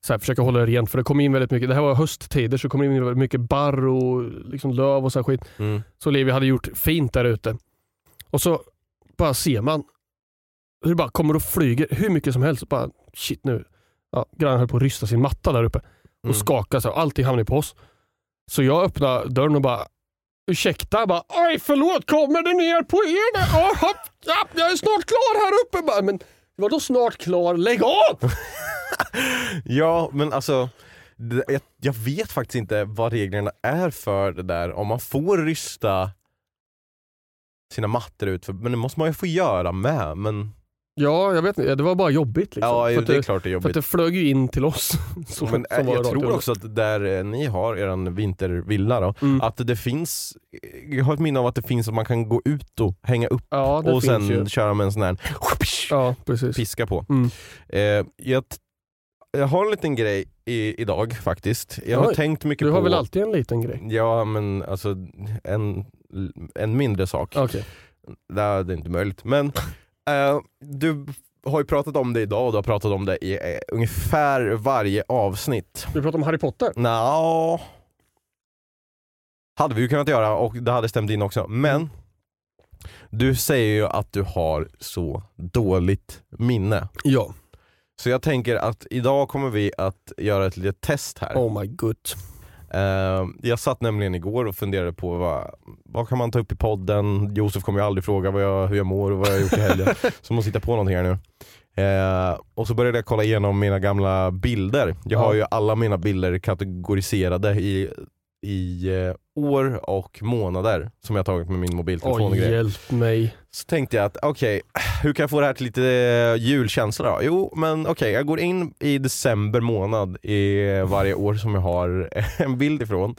så här, försöka hålla det rent för det kom in väldigt mycket, det här var hösttider så det kom in väldigt mycket barr och liksom löv och så skit. Mm. Så Olivia hade gjort fint där ute. Och så bara ser man hur det bara kommer och flyger hur mycket som helst. Bara, shit nu. Ja, grannen höll på att rysta sin matta där uppe och Mm. skaka så här, allting hamnade på oss. Så jag öppnar dörren och bara ursäkta, bara oj förlåt kommer det ner på er? Ja, hopp, ja, jag är snart klar här uppe. Bara, men vadå snart klar? Lägg av! Ja, men alltså jag vet faktiskt inte vad reglerna är för det där. Om man får rysta sina mattor ut, för, men det måste man ju få göra med. Men Ja, jag vet inte. Det var bara jobbigt. Liksom. ja, att det är det, klart det är för att jobbigt. det flög ju in till oss. Så, men som var jag tror också att där eh, ni har er vintervilla då, Mm. att det finns, jag har ett minne av att det finns att man kan gå ut och hänga upp Ja, det och sen ju. köra med en sån här Ja, piska på. Mm. Eh, jag, jag har en liten grej i, idag faktiskt. Jag har Oj, tänkt mycket Du på... har väl alltid en liten grej? Ja men alltså en, en mindre sak. Okej. Det är inte möjligt. Men eh, du har ju pratat om det idag och du har pratat om det i eh, ungefär varje avsnitt. Du pratar om Harry Potter? Nå, hade vi ju kunnat göra och det hade stämt in också. Men du säger ju att du har så dåligt minne. Ja. Så jag tänker att idag kommer vi att göra ett litet test här. Oh my god. Eh, jag satt nämligen igår och funderade på vad, vad kan man ta upp i podden? Josef kommer ju aldrig fråga vad jag, hur jag mår och vad jag har gjort i helgen. så måste hitta på någonting här nu. Eh, och så började jag kolla igenom mina gamla bilder. Jag Ja. har ju alla mina bilder kategoriserade i, i eh, år och månader som jag har tagit med min mobiltelefon Oj, hjälp mig. Så tänkte jag att okej, hur kan jag få det här till lite eh, julkänsla då? Jo men okej, jag går in i december månad i varje år som jag har en bild ifrån.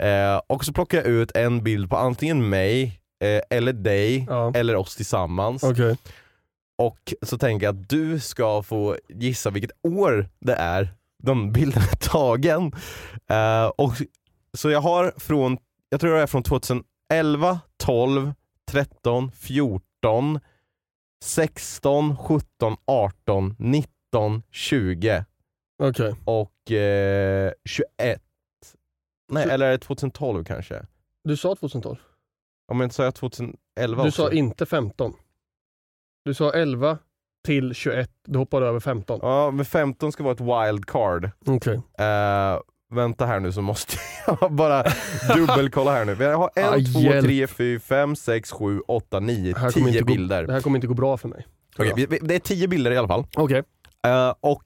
Eh, och så plockar jag ut en bild på antingen mig, eh, eller dig, Ja. eller oss tillsammans. Okej. Och så tänker jag att du ska få gissa vilket år det är de bilden är tagen. Eh, och, så jag har från, jag tror det är från 2011, 12, 13, 14, 16, 17, 18, 19, 20 Okej. och eh, 21. Nej, Så- eller är det 2012 kanske? Du sa 2012? Om jag inte sa jag 2011 Du också? sa inte 15. Du sa 11 till 21. Du hoppade över 15. Ja, men 15 ska vara ett wild card. Okej. Eh, vänta här nu så måste jag bara dubbelkolla här nu. Jag har en, Ah, två, hjälp. tre, fyra, fem, sex, sju, åtta, nio, tio inte gå- bilder. Det här kommer inte gå bra för mig. Vi- vi- det är tio bilder i alla fall. Okej. Eh, och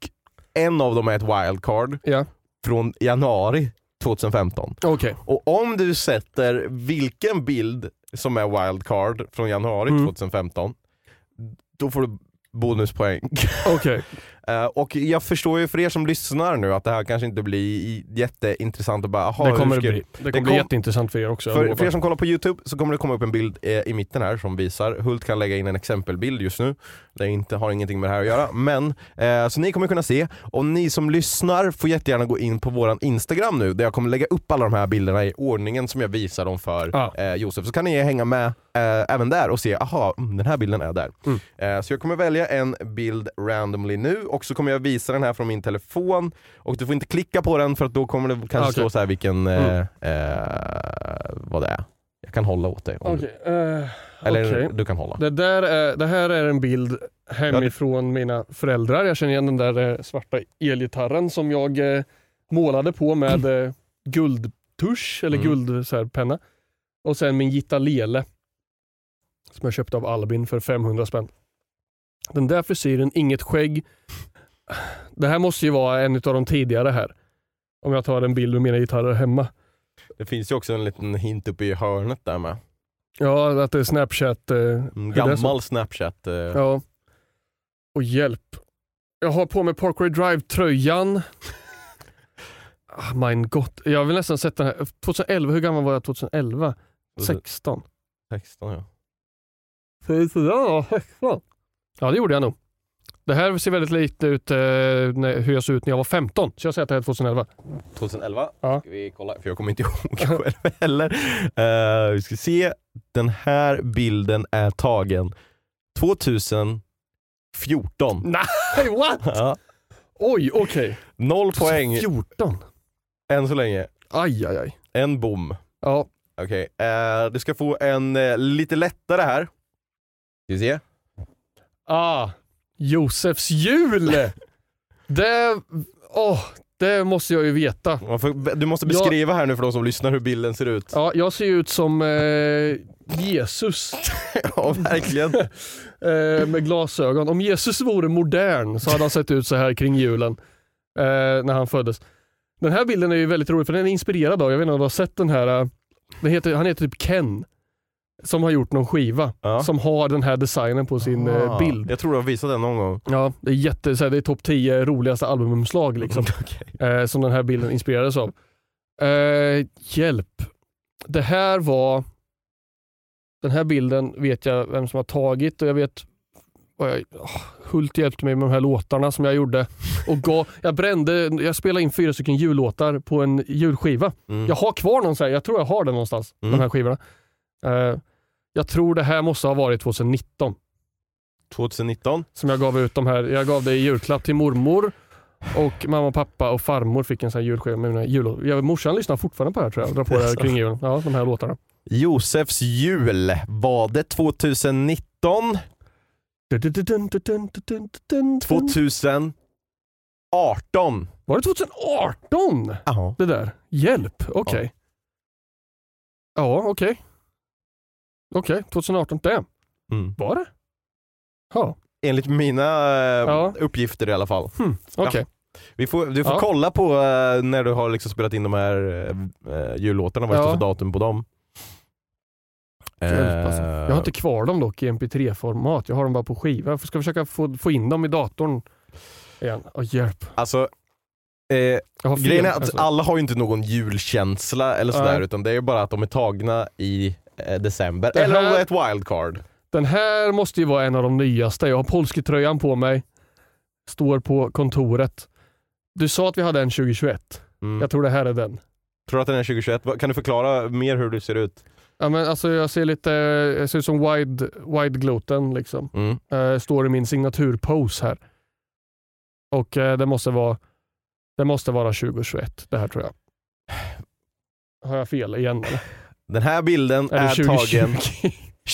en av dem är ett wildcard Ja. från januari 2015. Okej. Och om du sätter vilken bild som är wildcard från januari Mm. 2015, då får du bonuspoäng. Okej. Eh, och jag förstår ju för er som lyssnar nu att det här kanske inte blir jätteintressant att bara, aha, Det kommer det bli. Det kommer det bli kom- jätteintressant för er också. För, för er som kollar på Youtube så kommer det komma upp en bild eh, i mitten här som visar, Hult kan lägga in en exempelbild just nu, det inte, har ingenting med det här att göra, men eh, så ni kommer kunna se, och ni som lyssnar får jättegärna gå in på våran Instagram nu där jag kommer lägga upp alla de här bilderna i ordningen som jag visar dem för Ja. eh, Josef, så kan ni hänga med eh, även där och se, aha, mm, den här bilden är där. Mm. Eh, så jag kommer välja en bild randomly nu och så kommer jag visa den här från min telefon och du får inte klicka på den för att då kommer det kanske Okej. stå så här vilken, eh, Mm. eh, vad det är. Jag kan hålla åt dig. om du- eh, Eller okej. du kan hålla. Det, där är, det här är en bild hemifrån mina föräldrar. Jag känner igen den där eh, svarta elgitarren som jag eh, målade på med eh, guldtusch eller Mm. guld så här, penna. Och sen min gitarlele som jag köpte av Albin för 500 spänn. Den där frisyren, inget skägg. Det här måste ju vara en av de tidigare här. Om jag tar en bild med mina gitarrer hemma. Det finns ju också en liten hint uppe i hörnet där med. Ja, att det är Snapchat. Eh, Hur det är gammal snapchat. Eh, Ja. Och hjälp. Jag har på mig Parkway Drive-tröjan. Ah, mein Gott. Jag vill nästan sätta den här. 2011, hur gammal var jag 2011? 16. 16 ja. Ja, det gjorde jag nog. Det här ser väldigt lite ut eh, när, hur jag såg ut när jag var 15. Så jag säger att det här är 2011. 2011? Ja. Ska vi kolla? För jag kommer inte ihåg själv heller. Eh, vi ska se. Den här bilden är tagen 2014. Nej, what? Ja. Oj, okej. Noll poäng 14. än så länge. Aj, aj, aj. En bom. Ja, Okej, eh, du ska få en eh, lite lättare här. Ska vi se? Ah, Josefs jul! det, åh, det måste jag ju veta. Du måste beskriva här nu för de som lyssnar hur bilden ser ut. Ja, jag ser ju ut som eh, Jesus Ja, verkligen. eh, med glasögon. Om Jesus vore modern så hade han sett ut så här kring julen eh, när han föddes. Den här bilden är ju väldigt rolig för den är inspirerad av, jag vet inte om du har sett den här, eh, den heter, han heter typ Ken. Som har gjort någon skiva Ja. som har den här designen på sin eh, Ah, bild. Jag tror du har visat den någon gång. Ja, det är jätte, så här, det är topp 10 roligaste albumomslag liksom. Okej. eh, som den här bilden inspirerades av. Eh, hjälp. Det här var... Den här bilden vet jag vem som har tagit och jag vet jag, Hult hjälpte mig med de här låtarna som jag gjorde. Och gav, jag brände, jag spelade in fyra stycken jullåtar på en julskiva. Mm. Jag har kvar någon så här, jag tror jag har den någonstans, Mm. de här skivorna. Eh, jag tror det här måste ha varit 2019 2019. som jag gav ut de här. Jag gav det i julklapp till mormor och mamma, pappa och farmor fick en sån här julskiva med mina jullåtar. Jag, morsan lyssnar fortfarande på det här tror jag och drar på det här kring julen. Ja, de här låtarna. Josefs jul, var det 2019? 2018? Var det 2018? Jaha. Det där? Hjälp, okej. Ja, okej. Okej, 2018. Damn. Mm. Var det? Ja, Enligt mina eh, Ja. uppgifter i alla fall. hm. okej. Vi får, du får Ja. kolla på eh, när du har liksom spelat in de här uh, jullåtarna, vad det Ja. står för datum på dem. Alltså. Eh, Jag har inte kvar dem dock i mp3-format. Jag har dem bara på skiva. Jag ska försöka få, få in dem i datorn igen. Åh, hjälp. Alltså, eh, grejen är att alltså. alla har ju inte någon julkänsla eller sådär Nej. utan det är ju bara att de är tagna i eh, december. Det Eller här- ett wildcard. Den här måste ju vara en av de nyaste. Jag har polsketröjan på mig. Står på kontoret. Du sa att vi hade en 2021. Mm. Jag tror det här är den. Tror du att den är 2021? Vad- Kan du förklara mer hur du ser ut? Ja, men alltså jag ser lite, jag ser ut som wide, wide gloten liksom. Mm. Eh, står i min signaturpose här. Och eh, det måste vara det måste vara 2021 det här tror jag. Har jag fel igen eller? Den här bilden är 2020? tagen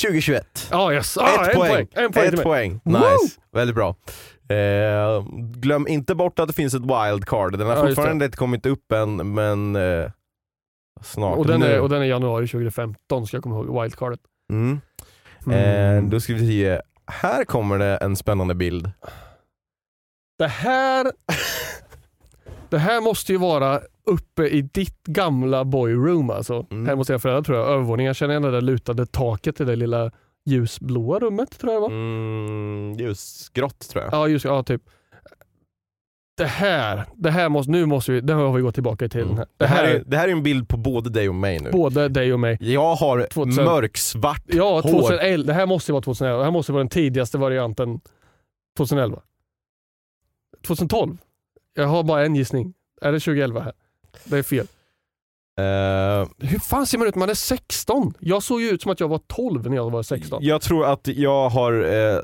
2021. Ja, yes. ah, Ett en poäng. poäng. En poäng Ett poäng. Woo! Nice. Väldigt bra. Eh, glöm inte bort att det finns ett wildcard. Den har just fortfarande inte kommit upp än, men eh, snart. Och den, är, och den är januari 2015 ska jag komma ihåg, wildcardet. Mm. Mm. Eh, då ska vi se. Här kommer det en spännande bild. Det här Det här måste ju vara uppe i ditt gamla boyroom alltså. Mm. Här måste jag föräldrar tror jag. Övervåningen. Jag känner igen det där lutade taket i det lilla ljusblåa rummet tror jag det var. Mm, ljusgrått tror jag. Ja, just ja, typ. Det här, det här måste, nu måste vi, det har vi gått tillbaka tiden. Mm. Det, här är, det här är en bild på både dig och mig nu. både dig och mig. Jag har 2000. mörksvart Ja, hår. 2011, det här måste ju vara 2011. Det här måste vara den tidigaste varianten 2011. 2012? Jag har bara en gissning. Är det 2011 här? Det är fel. Eh, Hur fan ser man ut när man är 16? Jag såg ju ut som att jag var 12 när jag var 16. jag tror att jag har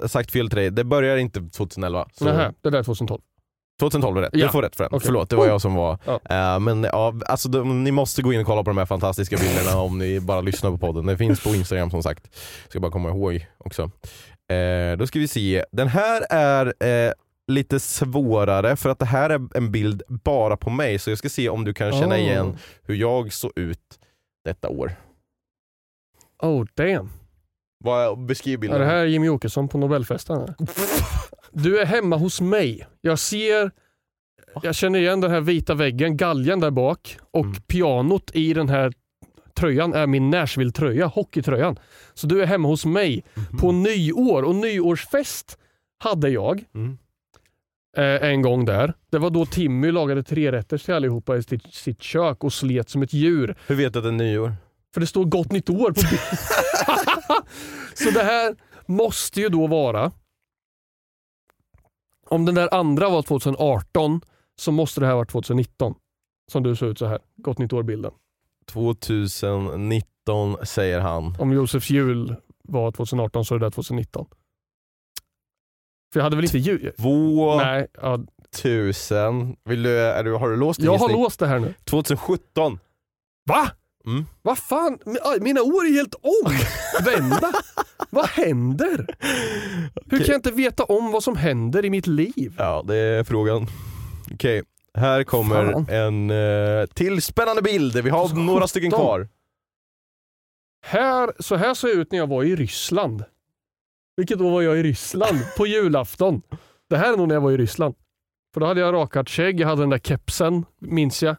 eh, sagt fel till dig. Det börjar inte 2011. Så Nähä, det där är 2012. 2012 är rätt. Ja. Du får rätt för den. Okej. Förlåt, det var jag som var... Ja. Eh, men ja, alltså, de, ni måste gå in och kolla på de här fantastiska bilderna om ni bara lyssnar på podden. Det finns på Instagram som sagt. Ska bara komma ihåg också. Eh, då ska vi se. Den här är lite svårare för att det här är en bild bara på mig. Så jag ska se om du kan känna Oh. igen hur jag såg ut detta år. Oh damn. Vad, beskriv Är bilden. det här är Jimmy Åkesson på Nobelfesten? Du är hemma hos mig. Jag ser, jag känner igen den här vita väggen, galgen där bak och Mm. pianot i den här tröjan är min Nashville-tröja, hockeytröjan. Så du är hemma hos mig på nyår och nyårsfest hade jag Mm. Eh, en gång där. Det var då Timmy lagade tre rätter till allihopa i sitt, sitt kök och slet som ett djur. Hur vet du att det är nyår? För det står gott nytt år på bilden. Så det här måste ju då vara Om den där andra var 2018 så måste det här vara 2019. Som du såg ut så här. Gott nytt år-bilden. 2019 säger han. Om Josefs jul var 2018 så är det där 2019. För jag hade väl inte jul? Nej, ja, 2000. Vill du, är du, har du låst din jag har gissning? låst det här nu. 2017. Va? Mm. Vad fan? Mina år är helt omvända. vad händer? Hur kan jag inte veta om vad som händer i mitt liv? Ja, det är frågan. Okej, här kommer Fan. en eh, till spännande bild. Vi har några stycken 17. kvar. Här, så här såg jag ut när jag var i Ryssland. Vilket år var jag i Ryssland? På julafton. Det här är nog när jag var i Ryssland. För då hade jag rakat skägg, jag hade den där kepsen, minns jag.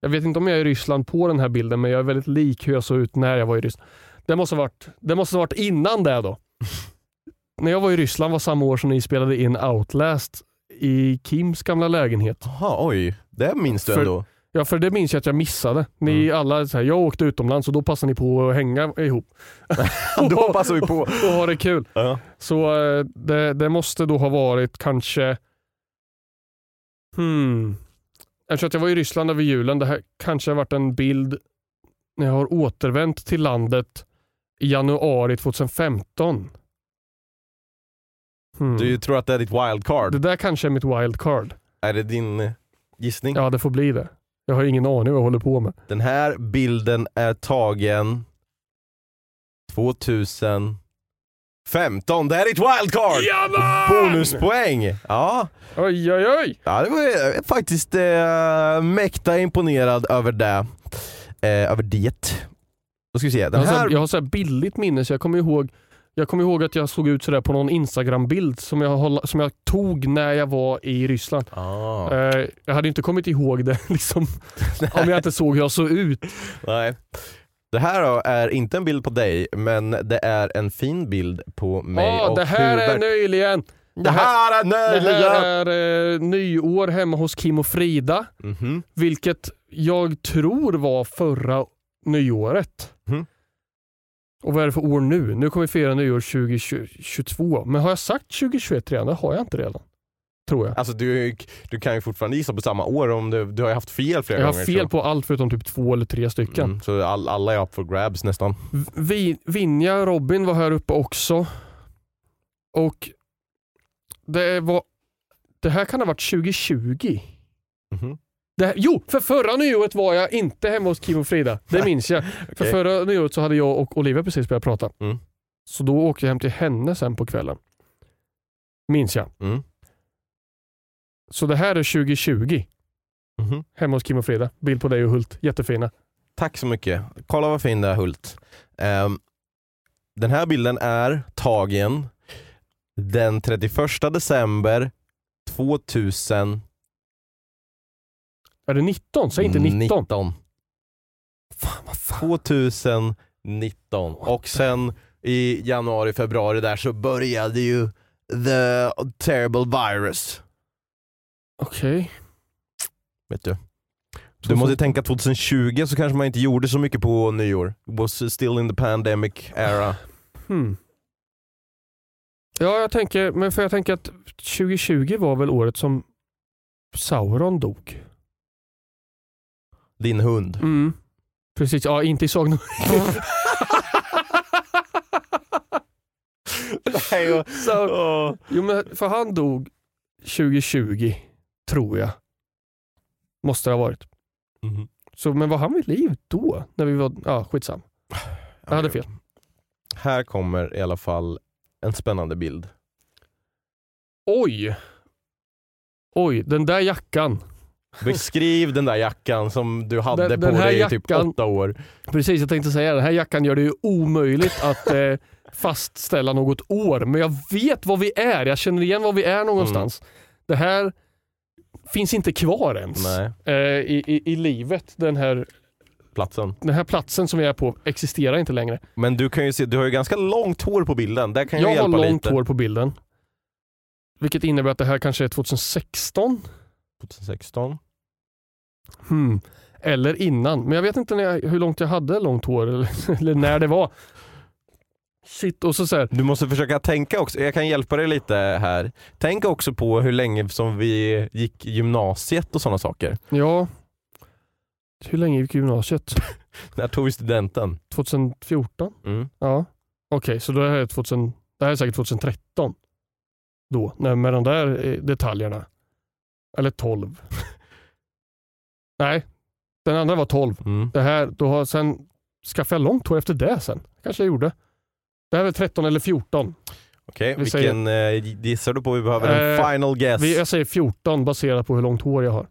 Jag vet inte om jag är i Ryssland på den här bilden, men jag är väldigt lik hur jag såg ut när jag var i Ryssland. Det måste ha varit, det måste ha varit innan det då. när jag var i Ryssland var samma år som ni spelade in Outlast i Kims gamla lägenhet. Jaha, oj. Det minns du För- ändå. Ja, för det minns jag att jag missade. Ni alla, så här, jag åkte utomlands och då passade ni på att hänga ihop. Då passar vi på. och ha det kul. Ja. Så eh, det, det måste då ha varit kanske... Hmm. Eftersom att jag var i Ryssland över julen, det här kanske har varit en bild när jag har återvänt till landet i januari 2015. Hmm. Du tror att det är ditt wildcard? Det där kanske är mitt wildcard. Är det din gissning? Ja, det får bli det. Jag har ingen aning vad jag håller på med. Den här bilden är tagen 2015. Det är ditt wildcard! Bonuspoäng! Ja, Oj, oj, oj! ja det var jag är faktiskt eh, mäkta imponerad över det. Eh, över det. Då ska vi se. Jag Den har, så här, här... jag har så här billigt minne så jag kommer ihåg jag kommer ihåg att jag såg ut sådär på någon Instagram-bild som jag, som jag tog när jag var i Ryssland. Ah, Eh, jag hade inte kommit ihåg det liksom, om jag inte såg hur jag såg ut. nej. Det här då är inte en bild på dig, men det är en fin bild på mig Ja, och det här är Hubert. nyligen. Det här är Det nöjen! här är eh, nyår hemma hos Kim och Frida, Mhm. vilket jag tror var förra nyåret. Mhm. Och vad är det för år nu? Nu kommer vi fira nyår 2022. Men har jag sagt 2021 redan? Det har jag inte redan. Tror jag. Alltså du, du kan ju fortfarande gissa på samma år om du, du har ju haft fel flera Jag har gånger. fel på allt förutom typ två eller tre stycken. Mm, så all, alla är up for grabs nästan. Vi, Vinja Robin var här uppe också. Och det var det här kan ha varit 2020. Mhm. Det här, jo, för förra nyåret var jag inte hemma hos Kim och Frida. Det minns jag. För Okej. förra nyåret så hade jag och Olivia precis börjat prata. Mm. Så då åkte jag hem till henne sen på kvällen. Minns jag. Mm. Så det här är 2020. Mhm. Hemma hos Kim och Frida. Bild på dig och Hult. Jättefina. Tack så mycket. Kolla vad fin det är Hult. Ehm, den här bilden är tagen den 31 december 2019. Är det 19? Säg inte 19. Fan, vad fan. 2019. Och sen i januari, februari där så började ju the terrible virus. Okej. Vet du. Du måste tänka 2020 så kanske man inte gjorde så mycket på nyår. It was still in the pandemic era. Hmm. Ja, jag tänker, men för jag tänker att 2020 var väl året som Sauron dog. Din hund. Mm. Precis, ja inte i Sagan Nej, och- Så, Åh. jo, men för han dog 2020, tror jag. Måste det ha varit. Mhm. Så, men var han vid liv då? När vi var, ja skitsam. Jag hade fel. Här kommer i alla fall en spännande bild. Oj! Oj, den där jackan. Beskriv den där jackan som du hade Den- på den dig i typ åtta år. Precis, jag tänkte säga. Den här jackan gör det ju omöjligt att eh, fastställa något år. Men jag vet var vi är. Jag känner igen var vi är någonstans. Det här finns inte kvar ens eh, i, i, i livet. Den här, platsen. den här platsen som vi är på existerar inte längre. Men du kan ju se, du har ju ganska långt hår på bilden. Där kan jag, Jag har hjälpa långt lite. hår på bilden. Vilket innebär att det här kanske är 2016. 2016. Hmm. Eller innan. Men jag vet inte jag, hur långt jag hade långt hår eller, eller när det var. shit. Och så, så Du måste försöka tänka också, jag kan hjälpa dig lite här. Tänk också på hur länge som vi gick gymnasiet och sådana saker. ja. Hur länge gick gymnasiet? När tog vi studenten? 2014? Mm. Ja. Okej, så då är det, 2000, det här är säkert 2013. Då, med de där eh, detaljerna. Eller 12. Nej, den andra var 12. Mm. Det här, då har, sen skaffade jag långt hår efter det sen. kanske jag gjorde. Det här är väl 13 eller 14. Okej, Vi vilken eh, gissar du på? Vi behöver en Eh, final guess. Vi, jag säger 14 baserat på hur långt hår jag har.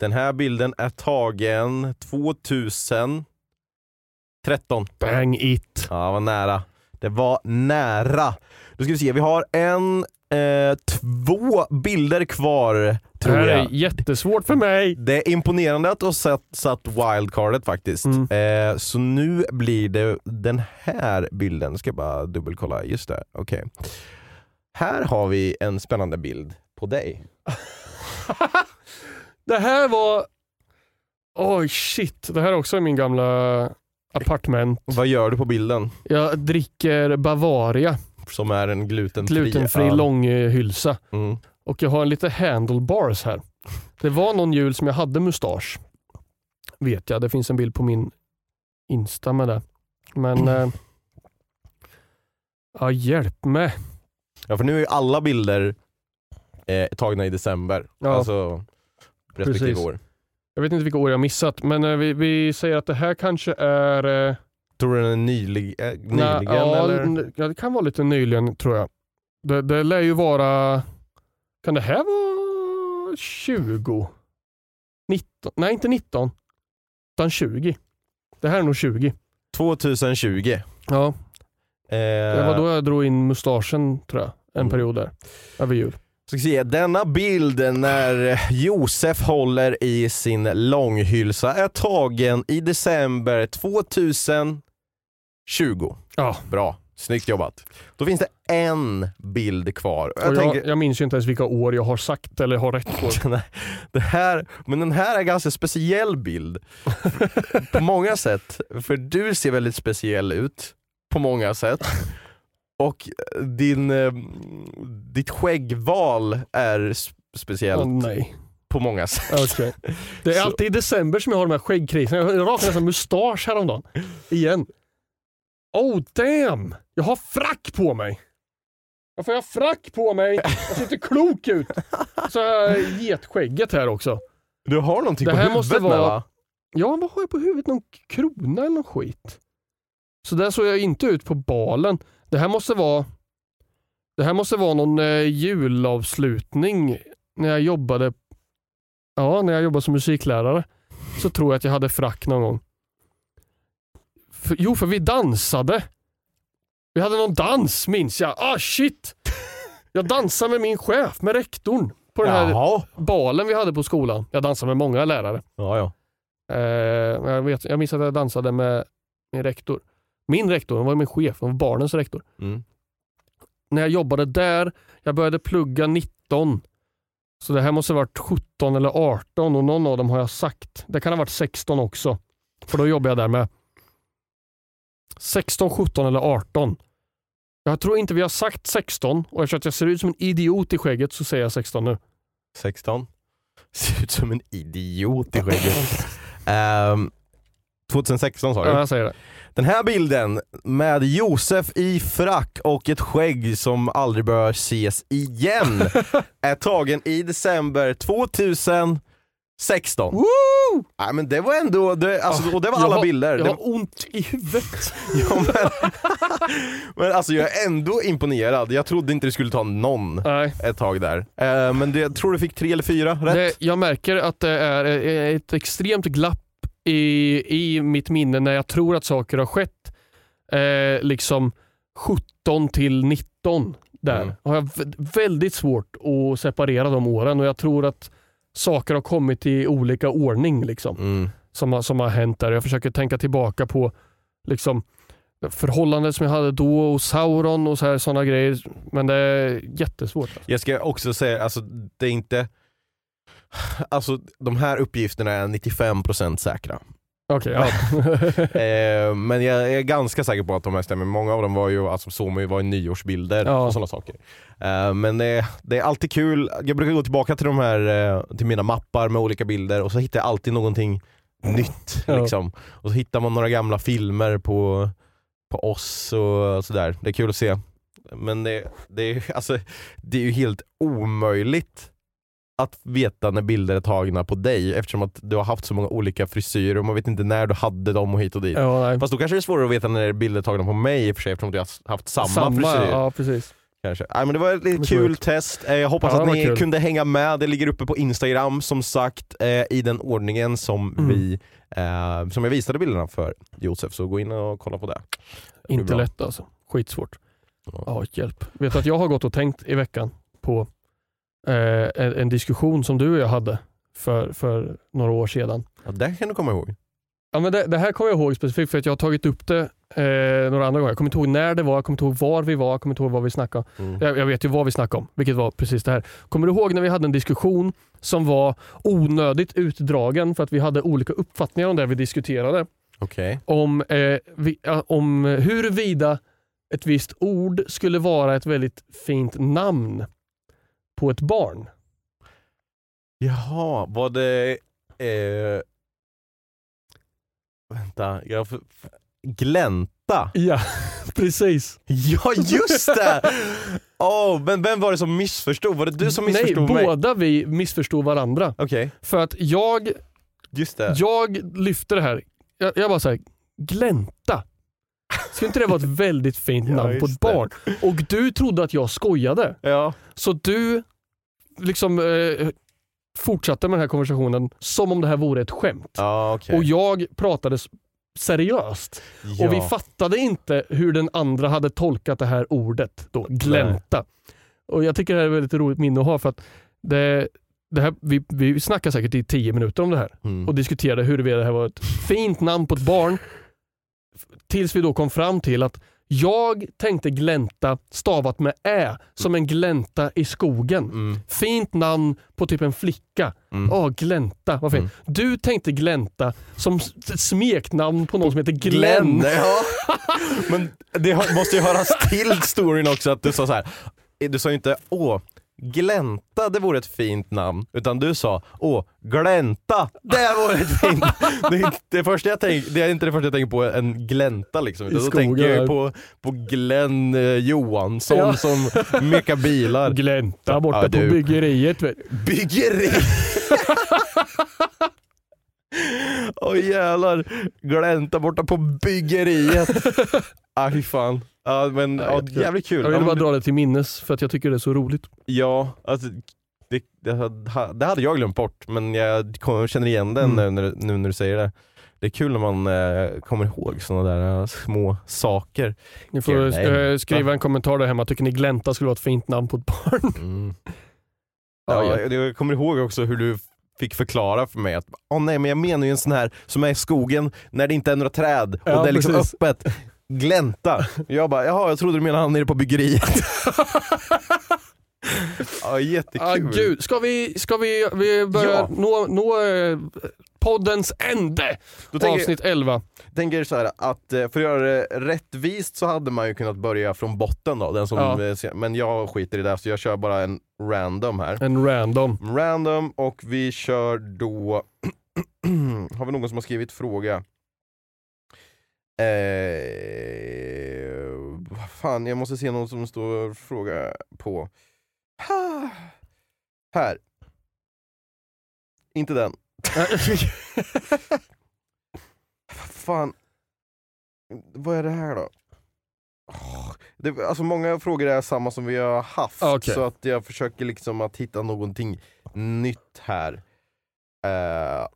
Den här bilden är tagen 2013. Bang it. Ja, var nära. Det var nära. Då ska vi se, vi har en, eh, två bilder kvar Det tror här jag. är jättesvårt för mig. Det är imponerande att du har satt, satt wildcardet faktiskt. Mm. Eh, så nu blir det den här bilden. Ska jag bara dubbelkolla. Just det, okej. Här har vi en spännande bild på dig. Det här var... Oj shit. Det här är också min gamla apartment. Vad gör du på bilden? Jag dricker Bavaria. Som är en glutenfri. Glutenfri öl. långhylsa. Mm. Och jag har en lite handlebars här. Det var någon jul som jag hade mustasch. Vet jag. Det finns en bild på min Insta med det. Men... Eh, ja, hjälp mig. Ja, för nu är ju alla bilder eh, tagna i december. Ja. Alltså respektive Precis. år. Jag vet inte vilka år jag har missat, men eh, vi, vi säger att det här kanske är... Eh, Tror du den är nylig, eh, nyligen nej, ja, eller? ja, det kan vara lite nyligen tror jag. Det, det lär ju vara... Kan det här vara 20? 19? Nej, inte 19. Utan 20. Det här är nog 20. 2020. Ja, Eh, det var då jag drog in mustaschen tror jag. En Mm. period där. Över jul. Ska se, denna bild när Josef håller i sin långhylsa är tagen i december 2020. Ja. Bra, snyggt jobbat. Då finns det en bild kvar. Jag jag, tänker, jag minns ju inte ens vilka år jag har sagt eller har rätt på. Det här, men den här är en ganska speciell bild. på många sätt. För du ser väldigt speciell ut. På många sätt. Och din, eh, ditt skäggval är speciellt Åh nej. på många sätt. Okej. Det är alltid i december som jag har de här skäggkriserna. Jag rakade nästan mustasch häromdagen. Igen. Oh damn! Jag har frack på mig. Varför har jag frack på mig? Jag ser inte klok ut. Så har jag getskägget här också. Du har någonting Det på här huvudet måste med vara- va? Ja, vad har jag på huvudet? Någon krona eller någon skit? Så där såg jag inte ut på balen. Det här måste vara Det här måste vara någon eh, julavslutning när jag jobbade Ja, när jag jobbade som musiklärare. Så tror jag att jag hade frack någon gång. För, jo, för vi dansade. Vi hade någon dans minns jag. Ah shit! Jag dansade med min chef, med rektorn. På den här Jaha. balen vi hade på skolan. Jag dansade med många lärare. Ja, ja. Eh, jag, vet, jag minns att jag dansade med min rektor. Min rektor, han var min chef, han var barnens rektor. Mm. När jag jobbade där, jag började plugga 19. Så det här måste ha varit 17 eller 18 och någon av dem har jag sagt. Det kan ha varit 16 också. För då jobbade jag där med. 16, 17 eller 18. Jag tror inte vi har sagt 16 och eftersom jag ser ut som en idiot i skägget så säger jag 16 nu. 16. Ser ut som en idiot i skägget. Ehm, 2016 sa du? Ja, jag säger det. Den här bilden med Josef i frack och ett skägg som aldrig bör ses igen är tagen i december 2016. Woo! Nej, men det var ändå, det, alltså, och det var Jag alla har- bilder. Jag har ont i huvudet. ja, men, men alltså jag är ändå imponerad. Jag trodde inte det skulle ta någon Nej. ett tag där. Eh, men det, jag tror du fick tre eller fyra rätt. Det, jag märker att det är eh, ett extremt glapp i, i mitt minne när jag tror att saker har skett. Eh, liksom 17 till 19 där. Mm. Har jag vä- väldigt svårt att separera de åren och jag tror att saker har kommit i olika ordning liksom, Mm. som, har, som har hänt där. Jag försöker tänka tillbaka på liksom, förhållandet som jag hade då och Sauron och sådana grejer. Men det är jättesvårt. Alltså. Jag ska också säga, alltså det är inte Alltså de här uppgifterna är 95% säkra. Okej, ja. Eh, men jag är ganska säker på att de här stämmer. Många av dem var ju, alltså, såg man ju var i nyårsbilder Ja. och sådana saker. Eh, men det, det är alltid kul. Jag brukar gå tillbaka till de här, eh, till mina mappar med olika bilder och så hittar jag alltid någonting nytt. Ja. Liksom. Och så hittar man några gamla filmer på, på oss och sådär. Det är kul att se. Men det, det, är, alltså, det är ju helt omöjligt att veta när bilder är tagna på dig eftersom att du har haft så många olika frisyrer och man vet inte när du hade dem och hit och dit. ja nej. Fast då kanske det är svårare att veta när det är bilder tagna på mig i och för sig eftersom du har haft samma, frisyr. Ja, precis. Kanske. Nej, men det var ett lite kul sjukt. test. Eh, Jag hoppas Ja, att ni kul. kunde hänga med. Det ligger uppe på Instagram som sagt eh, i den ordningen som, Mm. vi, eh, som jag visade bilderna för Josef. Så gå in och kolla på det. Inte bra. lätt alltså. Skitsvårt. Ja. Ja, hjälp. Vet du att jag har gått och tänkt i veckan på eh, en, en diskussion som du och jag hade för, för några år sedan. Ja, det kan du komma ihåg. Ja, men det, det här kommer jag ihåg specifikt för att jag har tagit upp det eh, några andra gånger. Jag kommer inte ihåg när det var, jag kommer inte ihåg var vi var, jag kommer inte ihåg vad vi snackade om. Mm. Jag, jag vet ju vad vi snackade om, vilket var precis det här. Kommer du ihåg när vi hade en diskussion som var onödigt utdragen för att vi hade olika uppfattningar om det vi diskuterade? Okej. Om, eh, vi, om huruvida ett visst ord skulle vara ett väldigt fint namn på ett barn. Jaha, var det... Eh, vänta, jag... Glänta? Ja, precis. Ja just det! Åh, men vem var det som missförstod? Var det du som Nej, missförstod mig? båda vi missförstod varandra. Okej, För att jag, just det. jag lyfte det här, jag, jag bara såhär, glänta. Skulle inte det vara ett väldigt fint Ja, namn på just ett barn? Och du trodde att jag skojade. Ja. Så du liksom eh, fortsatte med den här konversationen som om det här vore ett skämt. Ja, okej. Och jag pratade seriöst. ja. Och vi fattade inte hur den andra hade tolkat det här ordet, då, glänta. Och jag tycker det här är ett väldigt roligt minne att ha för att det, det här, vi, vi snackade säkert i tio minuter om det här Mm. och diskuterade huruvida det här var ett fint namn på ett barn. Tills vi då kom fram till att jag tänkte glänta stavat med ä, som en glänta i skogen. Mm. Fint namn på typ en flicka. Mm. Åh, glänta, vad fint. Mm. Du tänkte glänta som smeknamn på någon som heter Glenn. Ja. Men det måste ju höras till storyn också att du sa så här. Du sa ju inte åh, Glänta det vore ett fint namn, utan du sa åh, glänta det vore ett fint det, det, första jag tänk, det är inte det första jag tänker på, en glänta liksom. I Utan då skogen tänker jag på, på Glenn eh, Johansson Ja. som mekar bilar. Glänta borta Ja, du. på byggeriet. vet- Byggeri! Oj jävlar, glänta borta på byggeriet. fy fan. Ja, men Ja, ja, jävligt kul. Jag ville Ja, bara dra det till minnes för att jag tycker det är så roligt. ja alltså, det, det, hade- det hade jag glömt bort, men jag känner igen den Mm. nu, när, nu när du säger det. Det är kul när man eh, kommer ihåg sådana där eh, små saker. Ni får eh, skriva en kommentar där hemma. Tycker ni glänta skulle vara ett fint namn på ett barn? Mm. Ja, Ja, ja. jag, jag kommer ihåg också hur du fick förklara för mig att åh nej men jag menar ju en sån här som är i skogen när det inte är några träd och Ja, det är liksom precis. öppet. Glänta. Jag bara, jaha jag trodde du menade han nere på byggeriet. ja, jättekul. Ah, gud. Ska vi, ska vi, vi börja Ja. nå, nå eh, poddens ände? Då tänker, Avsnitt 11. tänker så här att eh, för att göra det rättvist så hade man ju kunnat börja från botten då, den som, Ja. eh, men jag skiter i det så jag kör bara en random här. En random. Random och vi kör då, har vi någon som har skrivit fråga? Eh, vad fan, jag måste se någon som står fråga på. Ha. Här. Inte den. Fan. Vad är det här då? Åh, Det, alltså många frågor är samma som vi har haft, Okej. så att jag försöker liksom att hitta någonting nytt här. Eh,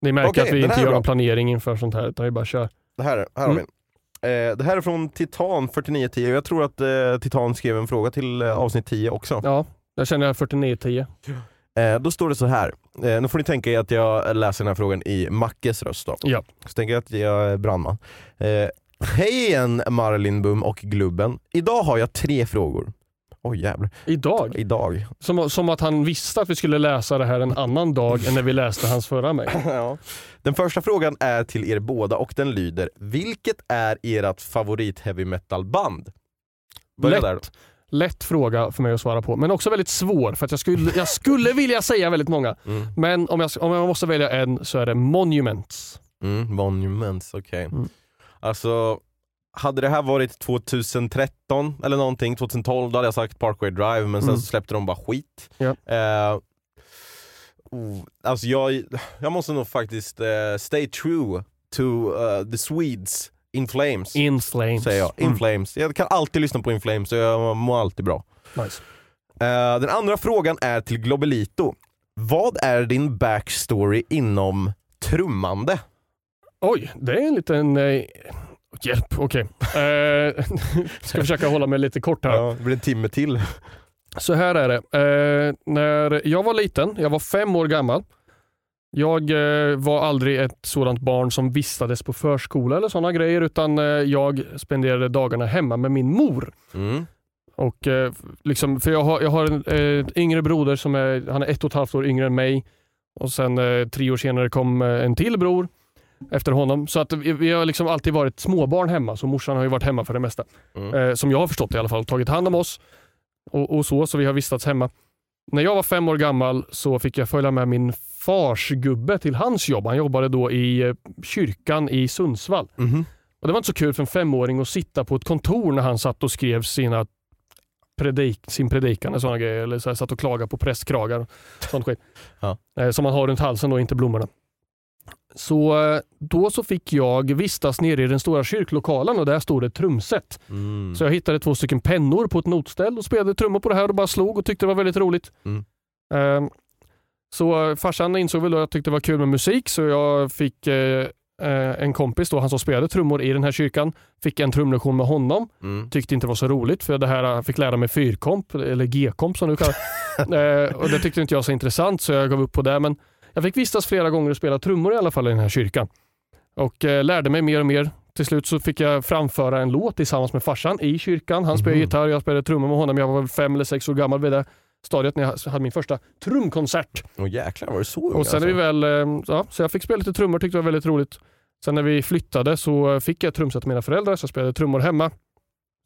Ni märker Okej, att vi inte gör någon planering inför sånt här, utan vi bara kör. Det här, här har Mm. vi. Eh, det här är från Titan 4910, jag tror att eh, Titan skrev en fråga till eh, avsnitt 10 också. Ja, jag känner jag 4910. Eh, då står det så här. Eh, nu får ni tänka er att jag läser den här frågan i Mackes röst då. Ja. Så tänker jag att jag är brandman. Eh, Hej igen Marlin Bum och Glubben. Idag har jag tre frågor. Oj jävlar. Idag. Idag. Som, som att han visste att vi skulle läsa det här en annan dag än när vi läste hans förra mejl. Ja. Den första frågan är till er båda och den lyder, vilket är ert favorit heavy metal band? Börja Lätt. där. Lätt fråga för mig att svara på, men också väldigt svår för att jag skulle, jag skulle vilja säga väldigt många. Mm. Men om jag, om jag måste välja en så är det Monuments. Mm, Monuments, okej. Mm. Alltså, hade det här varit 2013 eller någonting, 2012, då hade jag sagt Parkway Drive, men sen Mm. så släppte de bara skit. Ja. Eh, oh, alltså jag, jag måste nog faktiskt eh, stay true to eh, the Swedes, In Flames. In Flames. säger jag. In Mm. Flames. Jag kan alltid lyssna på In Flames, så jag mår alltid bra. Nice. Eh, den andra frågan är till Globelito. Vad är din backstory inom trummande? Oj, det är en liten... Eh, hjälp, okej. Eh, ska försöka hålla mig lite kort här. Ja, det blir en timme till. Så här är det. Eh, när jag var liten, jag var fem år gammal. Jag eh, var aldrig ett sådant barn som vistades på förskola eller sådana grejer utan eh, jag spenderade dagarna hemma med min mor. Mm. Och, eh, liksom, för jag har, jag har en eh, yngre broder som är, han är ett och ett halvt år yngre än mig. Och sen tre år senare kom en till bror efter honom. Så att vi, vi har liksom alltid varit småbarn hemma, så morsan har ju varit hemma för det mesta. Mm. Eh, som jag har förstått i alla fall, tagit hand om oss och, och så, så vi har vistats hemma. När jag var fem år gammal så fick jag följa med min fars gubbe till hans jobb. Han jobbade då i eh, kyrkan i Sundsvall. Mhm. Och Det var inte så kul för en femåring att sitta på ett kontor när han satt och skrev sina predik, sin predikan och sådana grejer. Eller så här, satt och klagade på prästkragar. och Sånt skit. Ja. Eh, Som man har runt halsen då, inte blommorna. Så eh, då så fick jag vistas nere i den stora kyrklokalen och där stod det ett trumset. Mm. Så jag hittade två stycken pennor på ett notställ och spelade trummor på det här och bara slog och tyckte det var väldigt roligt. Mm. Ehm, så eh, farsan insåg väl då att jag tyckte det var kul med musik så jag fick eh, en kompis, då, han som spelade trummor i den här kyrkan, fick en trumlektion med honom. Mm. Tyckte inte det var så roligt för det här jag fick lära mig fyrkomp, eller G-komp som du kallar eh, och Det tyckte inte jag var så intressant så jag gav upp på det. Men jag fick vistas flera gånger och spela trummor i alla fall i den här kyrkan. Och eh, lärde mig mer och mer. Till slut så fick jag framföra en låt tillsammans med farsan i kyrkan. Han spelade Mhm. gitarr, jag spelade trummor med honom. Jag var fem eller sex år gammal vid det stadiet när jag hade min första trumkonsert. Åh jäklar var det så ung, Och sen är vi alltså? väl, eh, ja, så jag fick spela lite trummor, tyckte det var väldigt roligt. Sen när vi flyttade så fick jag ett trumset av mina föräldrar, så jag spelade trummor hemma.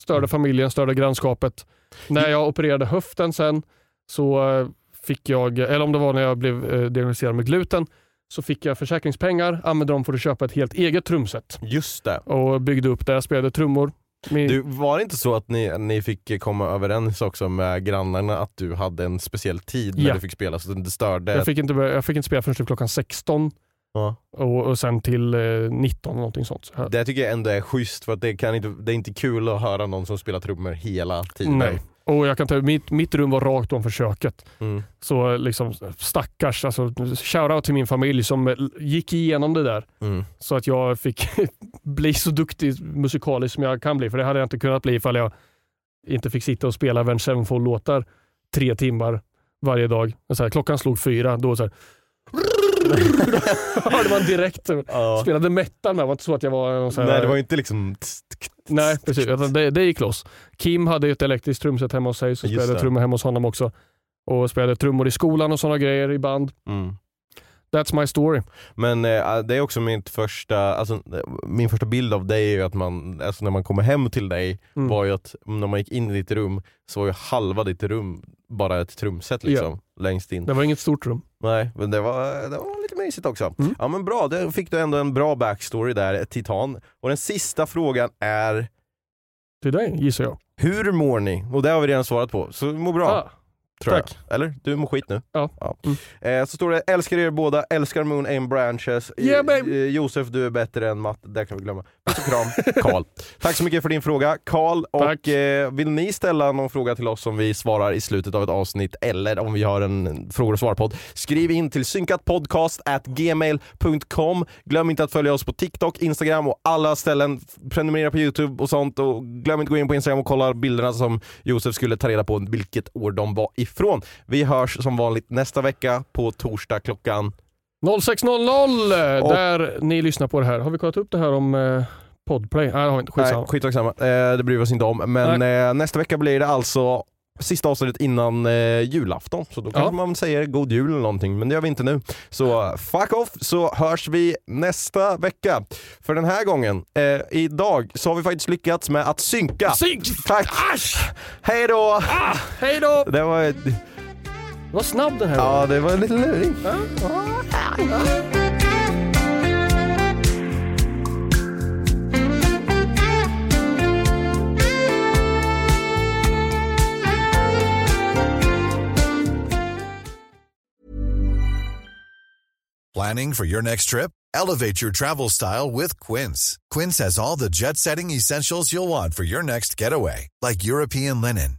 Störde Mm. familjen, störde grannskapet. När jag opererade höften sen så eh, fick jag, eller om det var när jag blev eh, diagnostiserad med gluten, så fick jag försäkringspengar, använde dem för att köpa ett helt eget trumset Just det. och byggde upp det. Spelade trummor. Min, Du, var det inte så att ni, ni fick komma överens också med grannarna att du hade en speciell tid när Ja. du fick spela så det störde? jag, fick inte, jag fick inte spela förrän till klockan 16 Ja. och, och sen till eh, 19 eller någonting sånt. Så Det tycker jag ändå är schysst för att det, kan inte, det är inte kul att höra någon som spelar trummor hela tiden. Nej. Och jag kan ta, mitt, mitt rum var rakt om köket. Mm. Så liksom stackars, alltså, shoutout till min familj som eh, gick igenom det där. Mm. Så att jag fick bli så duktig musikalisk som jag kan bli. För det hade jag inte kunnat bli ifall jag inte fick sitta och spela Avenged Sevenfold-låtar tre timmar varje dag. Så här, klockan slog fyra, då så här, hörde man direkt. Ja. Spelade metal med, det var inte så att jag var någon här, Nej det var inte liksom... Nej, precis. Det, det gick loss. Kim hade ju ett elektriskt trumset hemma hos sig, så Just spelade trummor hemma hos honom också. Och spelade trummor i skolan och sådana grejer i band. Mm. That's my story. Men eh, det är också mitt första, alltså, min första bild av dig är ju att man, alltså när man kommer hem till dig Mm. var ju att när man gick in i ditt rum så var ju halva ditt rum bara ett trumset liksom, längst in. Det var inget stort rum. Nej, men det var, det var lite mysigt också. Mm. Ja men bra, då fick du ändå en bra backstory där, titan. Och den sista frågan är, Till dig gissar jag. hur mår ni? Och det har vi redan svarat på, så mår bra. Ah, tror tack. jag. Eller? Du mår skit nu. Ja. Mm. Eh, så står det, älskar er båda, älskar Moon Aim Branches. Yeah, babe. eh, Josef, du är bättre än Matt, det kan vi glömma. Puss och kram, Karl. Tack så mycket för din fråga, Karl. Och eh, vill ni ställa någon fråga till oss som vi svarar i slutet av ett avsnitt, eller om vi har en frågor och svar-podd, skriv in till synkatpodcast@gmail.com. Glöm inte att följa oss på TikTok, Instagram och alla ställen. Prenumerera på Youtube och sånt och glöm inte att gå in på Instagram och kolla bilderna som Josef skulle ta reda på vilket år de var ifrån. Vi hörs som vanligt nästa vecka på torsdag klockan 06.00 Och- där ni lyssnar på det här. Har vi kollat upp det här om eh, Podplay? Nej, det har vi inte. Skitsamma. Nej, skitsamma. Eh, det bryr vi oss inte om. Men eh, nästa vecka blir det alltså sista avsnittet innan eh, julafton. Så då kanske Ja. man säger god jul eller någonting, men det gör vi inte nu. Så fuck off, så hörs vi nästa vecka. För den här gången, eh, idag, så har vi faktiskt lyckats med att synka. Synk! Tack! Asch! Hej då! Ah, hej då! Det var, Vad snabb den här var. ja, det var en liten luring. Planning for your next trip? Elevate your travel style with Quince. Quince has all the jet setting essentials you'll want for your next getaway, like European linen,